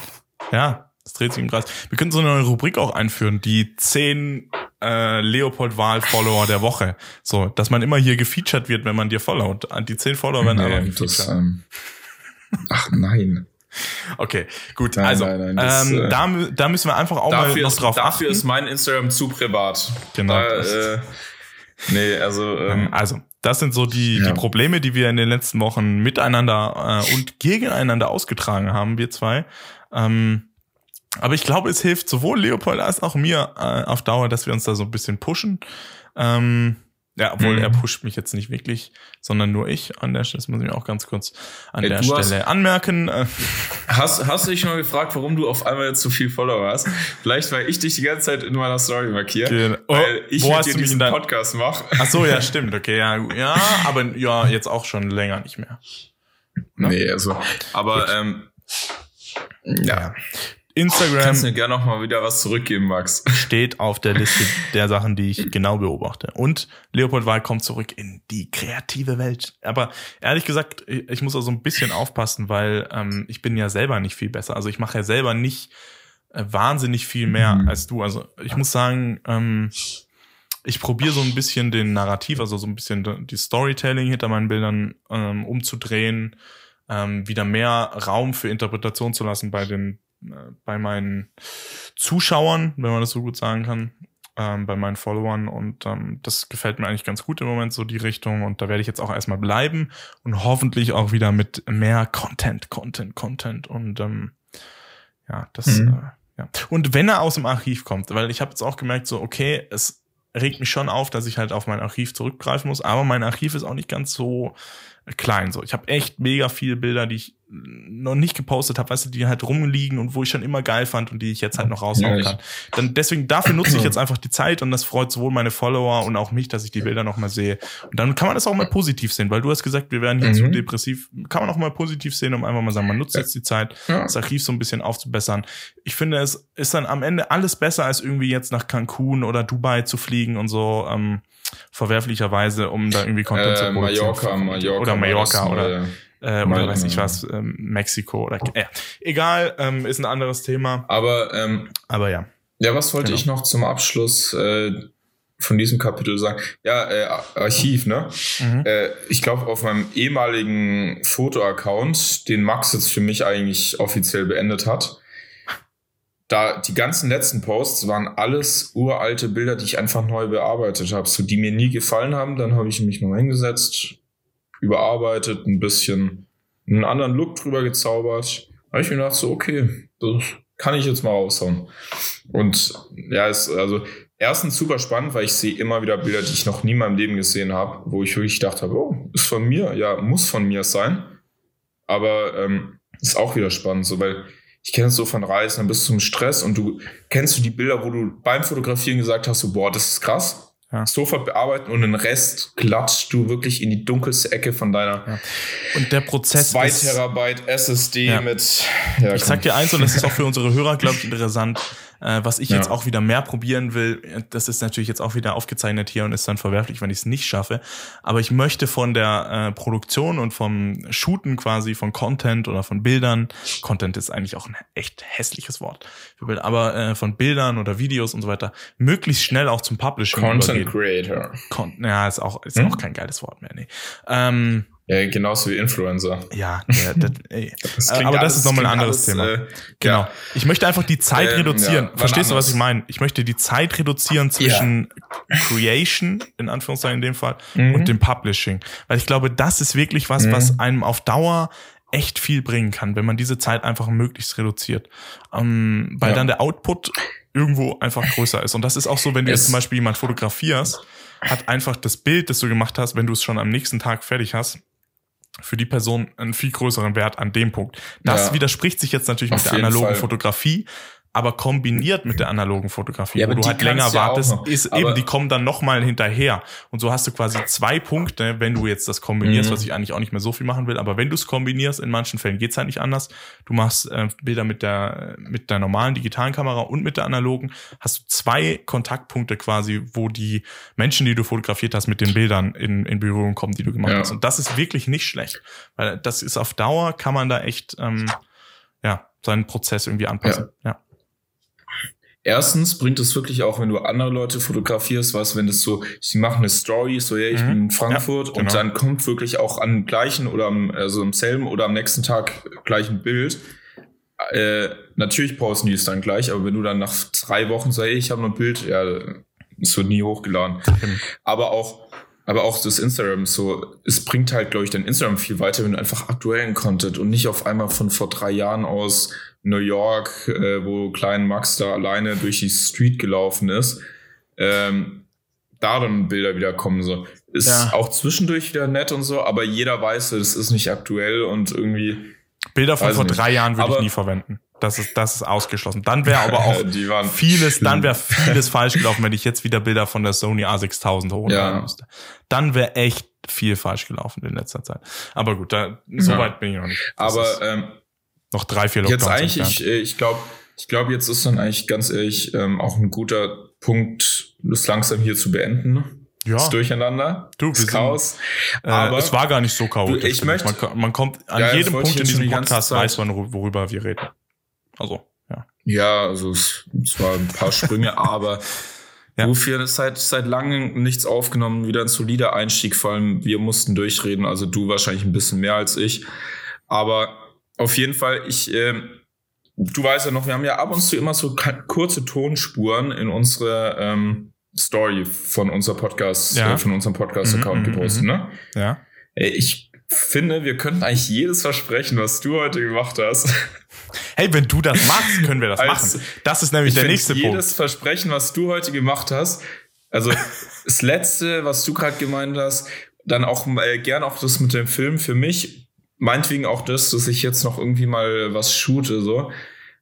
ja, es dreht sich im Kreis. Wir könnten so eine neue Rubrik auch einführen, die zehn äh, Leopold Wahl Follower der Woche. So, dass man immer hier gefeatured wird, wenn man dir followt. Die zehn Follower werden nee, aber gefeatured. Das, ähm, ach nein. Okay, gut. Nein, also, nein, nein, das, ähm, äh, da, da müssen wir einfach auch mal noch ist, drauf dafür achten. Dafür ist mein Instagram zu privat. Genau. Da, äh, nee, also. Ähm, also, das sind so die, ja. die Probleme, die wir in den letzten Wochen miteinander äh, und gegeneinander ausgetragen haben, wir zwei. Ähm, aber ich glaube, es hilft sowohl Leopold als auch mir äh, auf Dauer, dass wir uns da so ein bisschen pushen. Ähm, ja, obwohl mhm. er pusht mich jetzt nicht wirklich, sondern nur ich an der Stelle. Das muss ich mir auch ganz kurz an Ey, der Stelle hast, anmerken. Hast, hast du dich mal gefragt, warum du auf einmal jetzt so viel Follower hast? Vielleicht, weil ich dich die ganze Zeit in meiner Story markiere. Genau. Weil ich Wo hast du diesen dein... Podcast mache. Ach so, ja, stimmt. Okay, ja, ja, aber ja, jetzt auch schon länger nicht mehr. Ne? Nee, also, aber ähm, ja. Instagram. Kannst mir gerne noch mal wieder was zurückgeben, Max. Steht auf der Liste der Sachen, die ich genau beobachte. Und Leopold Wahl kommt zurück in die kreative Welt. Aber ehrlich gesagt, ich muss auch so ein bisschen aufpassen, weil ähm, ich bin ja selber nicht viel besser. Also ich mache ja selber nicht äh, wahnsinnig viel mehr mhm. als du. Also ich muss sagen, ähm, ich probiere so ein bisschen den Narrativ, also so ein bisschen die Storytelling hinter meinen Bildern ähm, umzudrehen, ähm, wieder mehr Raum für Interpretation zu lassen bei den bei meinen Zuschauern, wenn man das so gut sagen kann, ähm, bei meinen Followern und ähm, das gefällt mir eigentlich ganz gut im Moment so die Richtung und da werde ich jetzt auch erstmal bleiben und hoffentlich auch wieder mit mehr Content, Content, Content und ähm, ja, das mhm. äh, ja. Und wenn er aus dem Archiv kommt, weil ich habe jetzt auch gemerkt, so, okay, es regt mich schon auf, dass ich halt auf mein Archiv zurückgreifen muss, aber mein Archiv ist auch nicht ganz so klein. So, ich habe echt mega viele Bilder, die ich noch nicht gepostet habe, weißt du, die halt rumliegen und wo ich schon immer geil fand und die ich jetzt halt noch raushauen ja, kann. Dann deswegen dafür nutze ich jetzt einfach die Zeit und das freut sowohl meine Follower und auch mich, dass ich die Bilder noch mal sehe. Und dann kann man das auch mal positiv sehen, weil du hast gesagt, wir werden hier mhm. zu depressiv. Kann man auch mal positiv sehen, um einfach mal sagen, man nutzt jetzt die Zeit, ja. das Archiv so ein bisschen aufzubessern. Ich finde, es ist dann am Ende alles besser als irgendwie jetzt nach Cancun oder Dubai zu fliegen und so. Ähm, verwerflicherweise, um da irgendwie Content äh, zu produzieren. Mallorca, Mallorca. Oder Mallorca oder, äh, oder weiß ich was, ähm, Mexiko oder äh, egal, ähm, ist ein anderes Thema. Aber, ähm, aber ja. Ja, was wollte genau. ich noch zum Abschluss äh, von diesem Kapitel sagen? Ja, äh, Archiv, ne? Mhm. Äh, ich glaube, auf meinem ehemaligen Foto-Account, den Max jetzt für mich eigentlich offiziell beendet hat, da die ganzen letzten Posts waren alles uralte Bilder, die ich einfach neu bearbeitet habe, so die mir nie gefallen haben. Dann habe ich mich noch hingesetzt, überarbeitet, ein bisschen einen anderen Look drüber gezaubert. Da habe ich mir gedacht, so, okay, das kann ich jetzt mal raushauen. Und ja, ist also erstens super spannend, weil ich sehe immer wieder Bilder, die ich noch nie in meinem Leben gesehen habe, wo ich wirklich gedacht habe, oh, ist von mir, ja, muss von mir sein. Aber ähm, ist auch wieder spannend, so weil ich kenne es so von Reisen, dann bist du im Stress und du kennst du die Bilder, wo du beim Fotografieren gesagt hast, so, boah, das ist krass. Ja. Sofort bearbeiten und den Rest klatscht du wirklich in die dunkelste Ecke von deiner ja. und der Prozess 2 Terabyte SSD ja. mit ich komm. sag dir eins und das ist auch für unsere Hörer glaube ich interessant äh, was ich ja. jetzt auch wieder mehr probieren will, das ist natürlich jetzt auch wieder aufgezeichnet hier und ist dann verwerflich, wenn ich es nicht schaffe. Aber ich möchte von der äh, Produktion und vom Shooten quasi von Content oder von Bildern, Content ist eigentlich auch ein echt hässliches Wort, aber äh, von Bildern oder Videos und so weiter, möglichst schnell auch zum Publishing Content übergehen. Creator. Con ja, ist auch, ist hm? auch kein geiles Wort mehr, nee. Ähm, ja, genauso wie Influencer. Ja, ja das, ey. das aber alles, das ist nochmal ein anderes alles, Thema. Äh, genau. Ja. Ich möchte einfach die Zeit ähm, reduzieren. Ja, Verstehst du, was ich meine? Ich möchte die Zeit reduzieren zwischen. Creation, in Anführungszeichen in dem Fall, mhm. und dem Publishing. Weil ich glaube, das ist wirklich was, mhm. was einem auf Dauer echt viel bringen kann, wenn man diese Zeit einfach möglichst reduziert. Ähm, weil dann der Output irgendwo einfach größer ist. Und das ist auch so, wenn du es jetzt zum Beispiel jemand fotografierst, hat einfach das Bild, das du gemacht hast, wenn du es schon am nächsten Tag fertig hast, für die Person einen viel größeren Wert an dem Punkt. Das ja. widerspricht sich jetzt natürlich mit der analogen Fall. Fotografie, aber kombiniert mit der analogen Fotografie, ja, wo du halt länger wartest, ist eben, die kommen dann nochmal hinterher. Und so hast du quasi zwei Punkte, wenn du jetzt das kombinierst, mhm. was ich eigentlich auch nicht mehr so viel machen will, aber wenn du es kombinierst, in manchen Fällen geht's halt nicht anders. Du machst äh, Bilder mit der, mit der normalen digitalen Kamera und mit der analogen, hast du zwei Kontaktpunkte quasi, wo die Menschen, die du fotografiert hast, mit den Bildern in, in Berührung kommen, die du gemacht ja. hast. Und das ist wirklich nicht schlecht, weil das ist auf Dauer, kann man da echt, ähm, ja, seinen Prozess irgendwie anpassen. ja. Erstens bringt es wirklich auch, wenn du andere Leute fotografierst, was, wenn das so, sie machen eine Story, so, ja, ich mhm. bin in Frankfurt ja, genau. und dann kommt wirklich auch am gleichen oder am, also im selben oder am nächsten Tag gleich ein Bild. Äh, natürlich posten die es dann gleich, aber wenn du dann nach drei Wochen sagst, ich habe noch ein Bild, ja, es wird nie hochgeladen. Mhm. Aber auch, aber auch das Instagram so, es bringt halt, glaube ich, dein Instagram viel weiter, wenn du einfach aktuellen Content und nicht auf einmal von vor drei Jahren aus New York, äh, wo Klein Max da alleine durch die Street gelaufen ist, ähm, da dann Bilder wieder kommen. So. Ist ja. auch zwischendurch wieder nett und so, aber jeder weiß, das ist nicht aktuell und irgendwie. Bilder von vor nicht. drei Jahren würde ich nie verwenden. Das ist, das ist ausgeschlossen. Dann wäre aber auch vieles, schlimm. dann wäre vieles falsch gelaufen, wenn ich jetzt wieder Bilder von der Sony A6000 hochladen ja. müsste. Dann wäre echt viel falsch gelaufen in letzter Zeit. Aber gut, da, so ja. weit bin ich noch nicht. Das aber ähm, noch drei, vier Lockdowns. Jetzt eigentlich, ich, ich glaube, ich glaube, jetzt ist dann eigentlich ganz ehrlich ähm, auch ein guter Punkt, das langsam hier zu beenden. Ne? Ja. Das Durcheinander, du, das Chaos. Sind, äh, Aber es war gar nicht so chaotisch. Du, ich möchte, man, man, kommt an ja, jedem Punkt in diesem Podcast weiß man, worüber wir reden. Also, ja. Ja, also es, es war ein paar Sprünge, aber ja. Wofür seit, seit langem nichts aufgenommen, wieder ein solider Einstieg, vor allem wir mussten durchreden, also du wahrscheinlich ein bisschen mehr als ich. Aber auf jeden Fall, ich, äh, du weißt ja noch, wir haben ja ab und zu immer so kurze Tonspuren in unsere ähm, Story von unser Podcast, ja. äh, von unserem Podcast-Account mhm, gepostet, mhm. ne? Ja. Ich finde, wir könnten eigentlich jedes Versprechen, was du heute gemacht hast. Hey, wenn du das machst, können wir das machen. Das ist nämlich der nächste jedes Punkt. Jedes Versprechen, was du heute gemacht hast, also das letzte, was du gerade gemeint hast, dann auch äh, gern auch das mit dem Film für mich, meinetwegen auch das, dass ich jetzt noch irgendwie mal was shoote, so.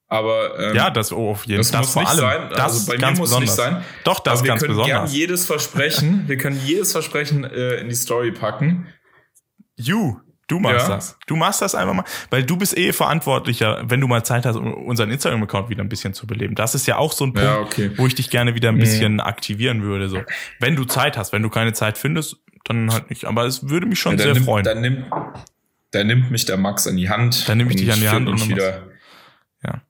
Aber ähm, ja, das oh, auf jeden Fall. Das, das muss nicht sein. Das also bei mir muss besonders. nicht sein. Doch, das Aber ganz wir können besonders. Jedes Versprechen, wir können jedes Versprechen äh, in die Story packen. You, du machst ja. das. Du machst das einfach mal, weil du bist eh verantwortlicher, wenn du mal Zeit hast, um unseren Instagram-Account wieder ein bisschen zu beleben. Das ist ja auch so ein Punkt, ja, okay. wo ich dich gerne wieder ein bisschen mhm. aktivieren würde. So, wenn du Zeit hast, wenn du keine Zeit findest, dann halt nicht. Aber es würde mich schon ja, sehr nimmt, freuen. Dann nimmt, dann nimmt mich der Max an die Hand. Dann nehme ich dich an die Hand und wieder. Ja.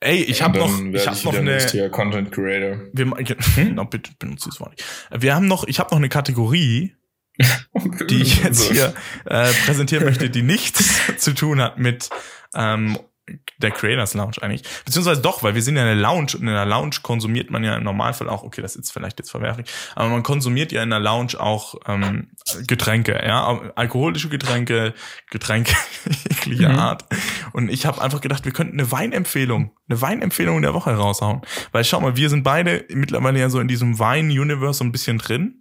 Ey, ich habe noch, ich habe noch eine Content Creator. Wir, hm? no, bitte benutze dieses Wort nicht. Wir haben noch, ich habe noch eine Kategorie, die ich jetzt hier äh, präsentieren möchte, die nichts zu tun hat mit ähm, der Creators Lounge eigentlich. Beziehungsweise doch, weil wir sind ja in der Lounge und in der Lounge konsumiert man ja im Normalfall auch, okay, das ist vielleicht jetzt verwerflich, aber man konsumiert ja in der Lounge auch ähm, Getränke, ja, alkoholische Getränke, Getränke jeglicher mhm. Art. Und ich habe einfach gedacht, wir könnten eine Weinempfehlung, eine Weinempfehlung in der Woche raushauen. Weil schau mal, wir sind beide mittlerweile ja so in diesem Wein-Universe so ein bisschen drin.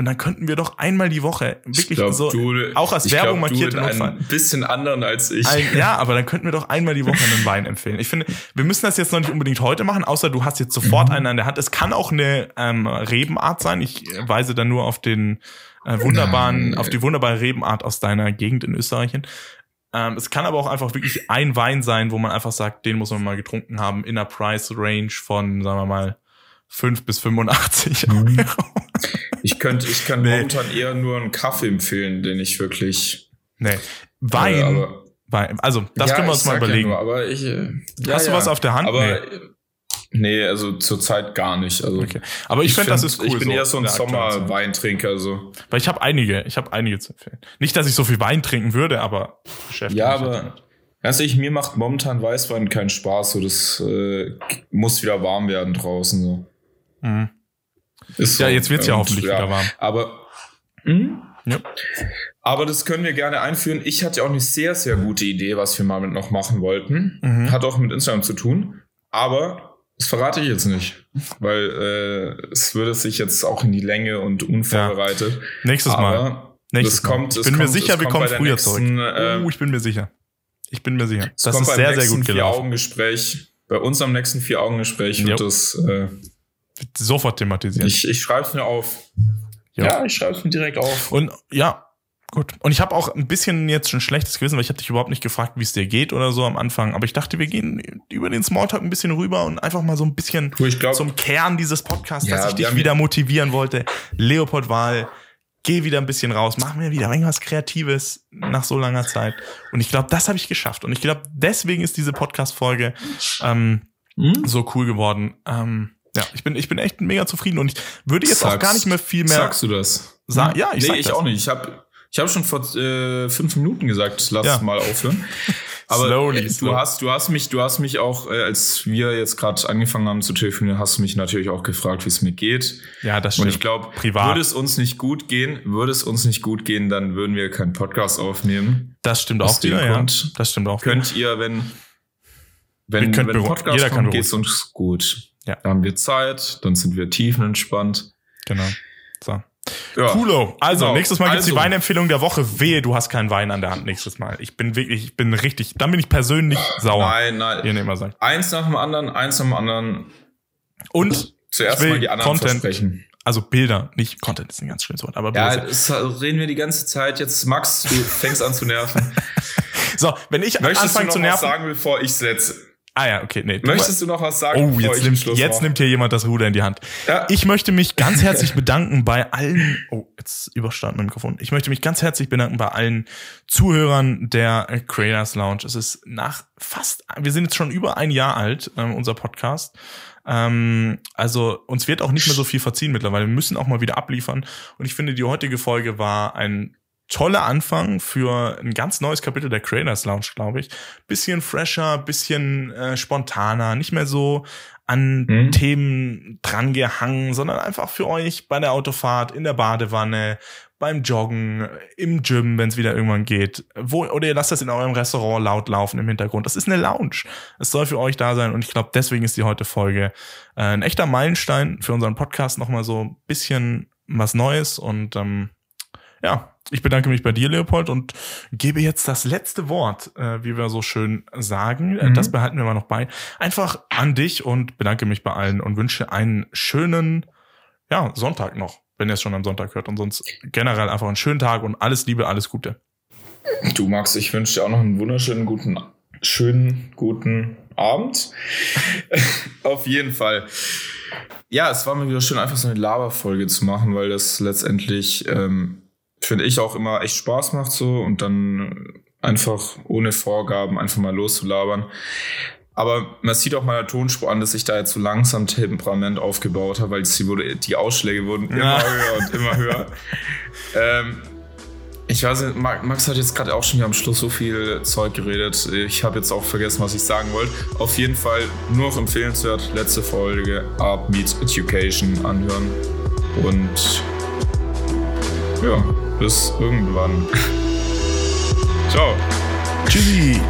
Und dann könnten wir doch einmal die Woche wirklich glaub, so du, auch als Werbung glaub, markiert du ein bisschen anderen als ich. Ein, ja, aber dann könnten wir doch einmal die Woche einen Wein empfehlen. Ich finde, wir müssen das jetzt noch nicht unbedingt heute machen, außer du hast jetzt sofort mhm. einen an der Hand. Es kann auch eine ähm, Rebenart sein. Ich weise dann nur auf den äh, wunderbaren, auf die wunderbare Rebenart aus deiner Gegend in Österreich hin. Ähm, es kann aber auch einfach wirklich ein Wein sein, wo man einfach sagt, den muss man mal getrunken haben in einer Price Range von, sagen wir mal, 5 bis 85 mhm. Euro. Ich könnte ich kann nee. momentan eher nur einen Kaffee empfehlen, den ich wirklich. Nee. Wein. Äh, aber, Wein. Also, das ja, können wir uns mal überlegen. Ja nur, aber ich, äh, ja, Hast du was auf der Hand? Aber, nee. Nee, also zurzeit gar nicht. Also okay. Aber ich, ich finde, das ist cool. Ich bin so eher so ein Sommerweintrinker. So. Weil ich habe einige, ich habe einige zu empfehlen. Nicht, dass ich so viel Wein trinken würde, aber beschäftigt Ja, aber ganz ehrlich, mir macht momentan Weißwein keinen Spaß. So, das äh, muss wieder warm werden draußen. So. Mhm. Ist ja, so. jetzt wird's ja hoffentlich ja. wieder warm. Aber mh? Ja. Aber das können wir gerne einführen. Ich hatte auch eine sehr, sehr gute Idee, was wir mal mit noch machen wollten. Mhm. Hat auch mit Instagram zu tun. Aber das verrate ich jetzt nicht, weil äh, es würde sich jetzt auch in die Länge und unvorbereitet. Ja. Nächstes Mal. Nächstes Mal. Kommt, ich bin mir kommt, sicher, wir kommen früher nächsten, zurück. Äh, uh, ich bin mir sicher. Ich bin mir sicher. Das ist sehr, sehr gut gelaufen. Vier-Augen-Gespräch. Bei unserem nächsten Vier-Augen-Gespräch wird das äh, sofort thematisieren. Ich, ich schreibe es mir auf. Ja, ja ich schreibe es mir direkt auf. Und ja, gut. Und ich habe auch ein bisschen jetzt schon schlechtes Gewissen, weil ich habe dich überhaupt nicht gefragt, wie es dir geht oder so am Anfang. Aber ich dachte, wir gehen über den Smalltalk ein bisschen rüber und einfach mal so ein bisschen glaub, zum Kern dieses Podcasts, ja, dass ich dich wieder motivieren wollte. Leopold Wahl, geh wieder ein bisschen raus, mach mir wieder irgendwas Kreatives nach so langer Zeit. Und ich glaube, das habe ich geschafft. Und ich glaube, deswegen ist diese Podcast-Folge ähm, hm? so cool geworden. Ähm, ja, ich bin, ich bin echt mega zufrieden und ich würde jetzt Sagst, auch gar nicht mehr viel mehr. Sagst du das? Sa ja, ich nee, sag ich das. auch nicht. Ich habe ich hab schon vor äh, fünf Minuten gesagt, lass ja. mal aufhören. Aber slowly, du hast, du hast mich, du hast mich auch, äh, als wir jetzt gerade angefangen haben zu telefonieren, hast du mich natürlich auch gefragt, wie es mir geht. Ja, das stimmt. Und ich glaube, würde es uns nicht gut gehen, würde es uns nicht gut gehen, dann würden wir keinen Podcast aufnehmen. Das stimmt auch wieder, ja. Das stimmt auch. Könnt ihr, wenn wenn, wenn Podcast jeder kommt, geht es uns gut. Ja. Da haben wir Zeit, dann sind wir tiefenentspannt. Genau. So. Ja. Coolo. Also, genau. nächstes Mal gibt's also. die Weinempfehlung der Woche. Wehe, du hast keinen Wein an der Hand nächstes Mal. Ich bin wirklich, ich bin richtig, dann bin ich persönlich sauer. Nein, nein. Ihr immer sagt. Eins nach dem anderen, eins nach dem anderen. Und zuerst mal die anderen Content, versprechen. Also Bilder, nicht Content ist ein ganz schönes Wort, aber Ja, das reden wir die ganze Zeit. Jetzt, Max, du fängst an zu nerven. so, wenn ich Möchtest anfange zu nerven. sagen, bevor ich setze? Ah ja, okay, nee. Möchtest du noch was sagen? Oh, jetzt, nimmt, jetzt nimmt hier jemand das Ruder in die Hand. Ja. Ich möchte mich ganz herzlich bedanken bei allen, oh, jetzt überstanden mein Mikrofon. Ich möchte mich ganz herzlich bedanken bei allen Zuhörern der Creators Lounge. Es ist nach fast, wir sind jetzt schon über ein Jahr alt, ähm, unser Podcast. Ähm, also uns wird auch nicht mehr so viel verziehen mittlerweile. Wir müssen auch mal wieder abliefern. Und ich finde, die heutige Folge war ein toller Anfang für ein ganz neues Kapitel der Creators Lounge, glaube ich. Bisschen fresher, bisschen äh, spontaner, nicht mehr so an mhm. Themen drangehangen, sondern einfach für euch bei der Autofahrt, in der Badewanne, beim Joggen, im Gym, wenn es wieder irgendwann geht. Wo, oder ihr lasst das in eurem Restaurant laut laufen im Hintergrund. Das ist eine Lounge. Es soll für euch da sein und ich glaube, deswegen ist die heute Folge äh, ein echter Meilenstein für unseren Podcast. Nochmal so ein bisschen was Neues und ähm, ja, ich bedanke mich bei dir, Leopold, und gebe jetzt das letzte Wort, äh, wie wir so schön sagen. Mhm. Das behalten wir mal noch bei. Einfach an dich und bedanke mich bei allen und wünsche einen schönen ja, Sonntag noch, wenn ihr es schon am Sonntag hört. Und sonst generell einfach einen schönen Tag und alles Liebe, alles Gute. Du, Max, ich wünsche dir auch noch einen wunderschönen, guten, schönen, guten Abend. Auf jeden Fall. Ja, es war mir wieder schön, einfach so eine Laberfolge zu machen, weil das letztendlich ähm, finde ich auch immer echt Spaß macht so und dann einfach ohne Vorgaben einfach mal loszulabern. Aber man sieht auch meiner Tonspur an, dass ich da jetzt so langsam Temperament aufgebaut habe, weil die, die Ausschläge wurden immer ja. höher und immer höher. ähm, ich weiß nicht, Max hat jetzt gerade auch schon wieder am Schluss so viel Zeug geredet. Ich habe jetzt auch vergessen, was ich sagen wollte. Auf jeden Fall nur noch empfehlenswert, letzte Folge Art Meets Education anhören. Und ja, bis irgendwann. Ciao. Tschüssi.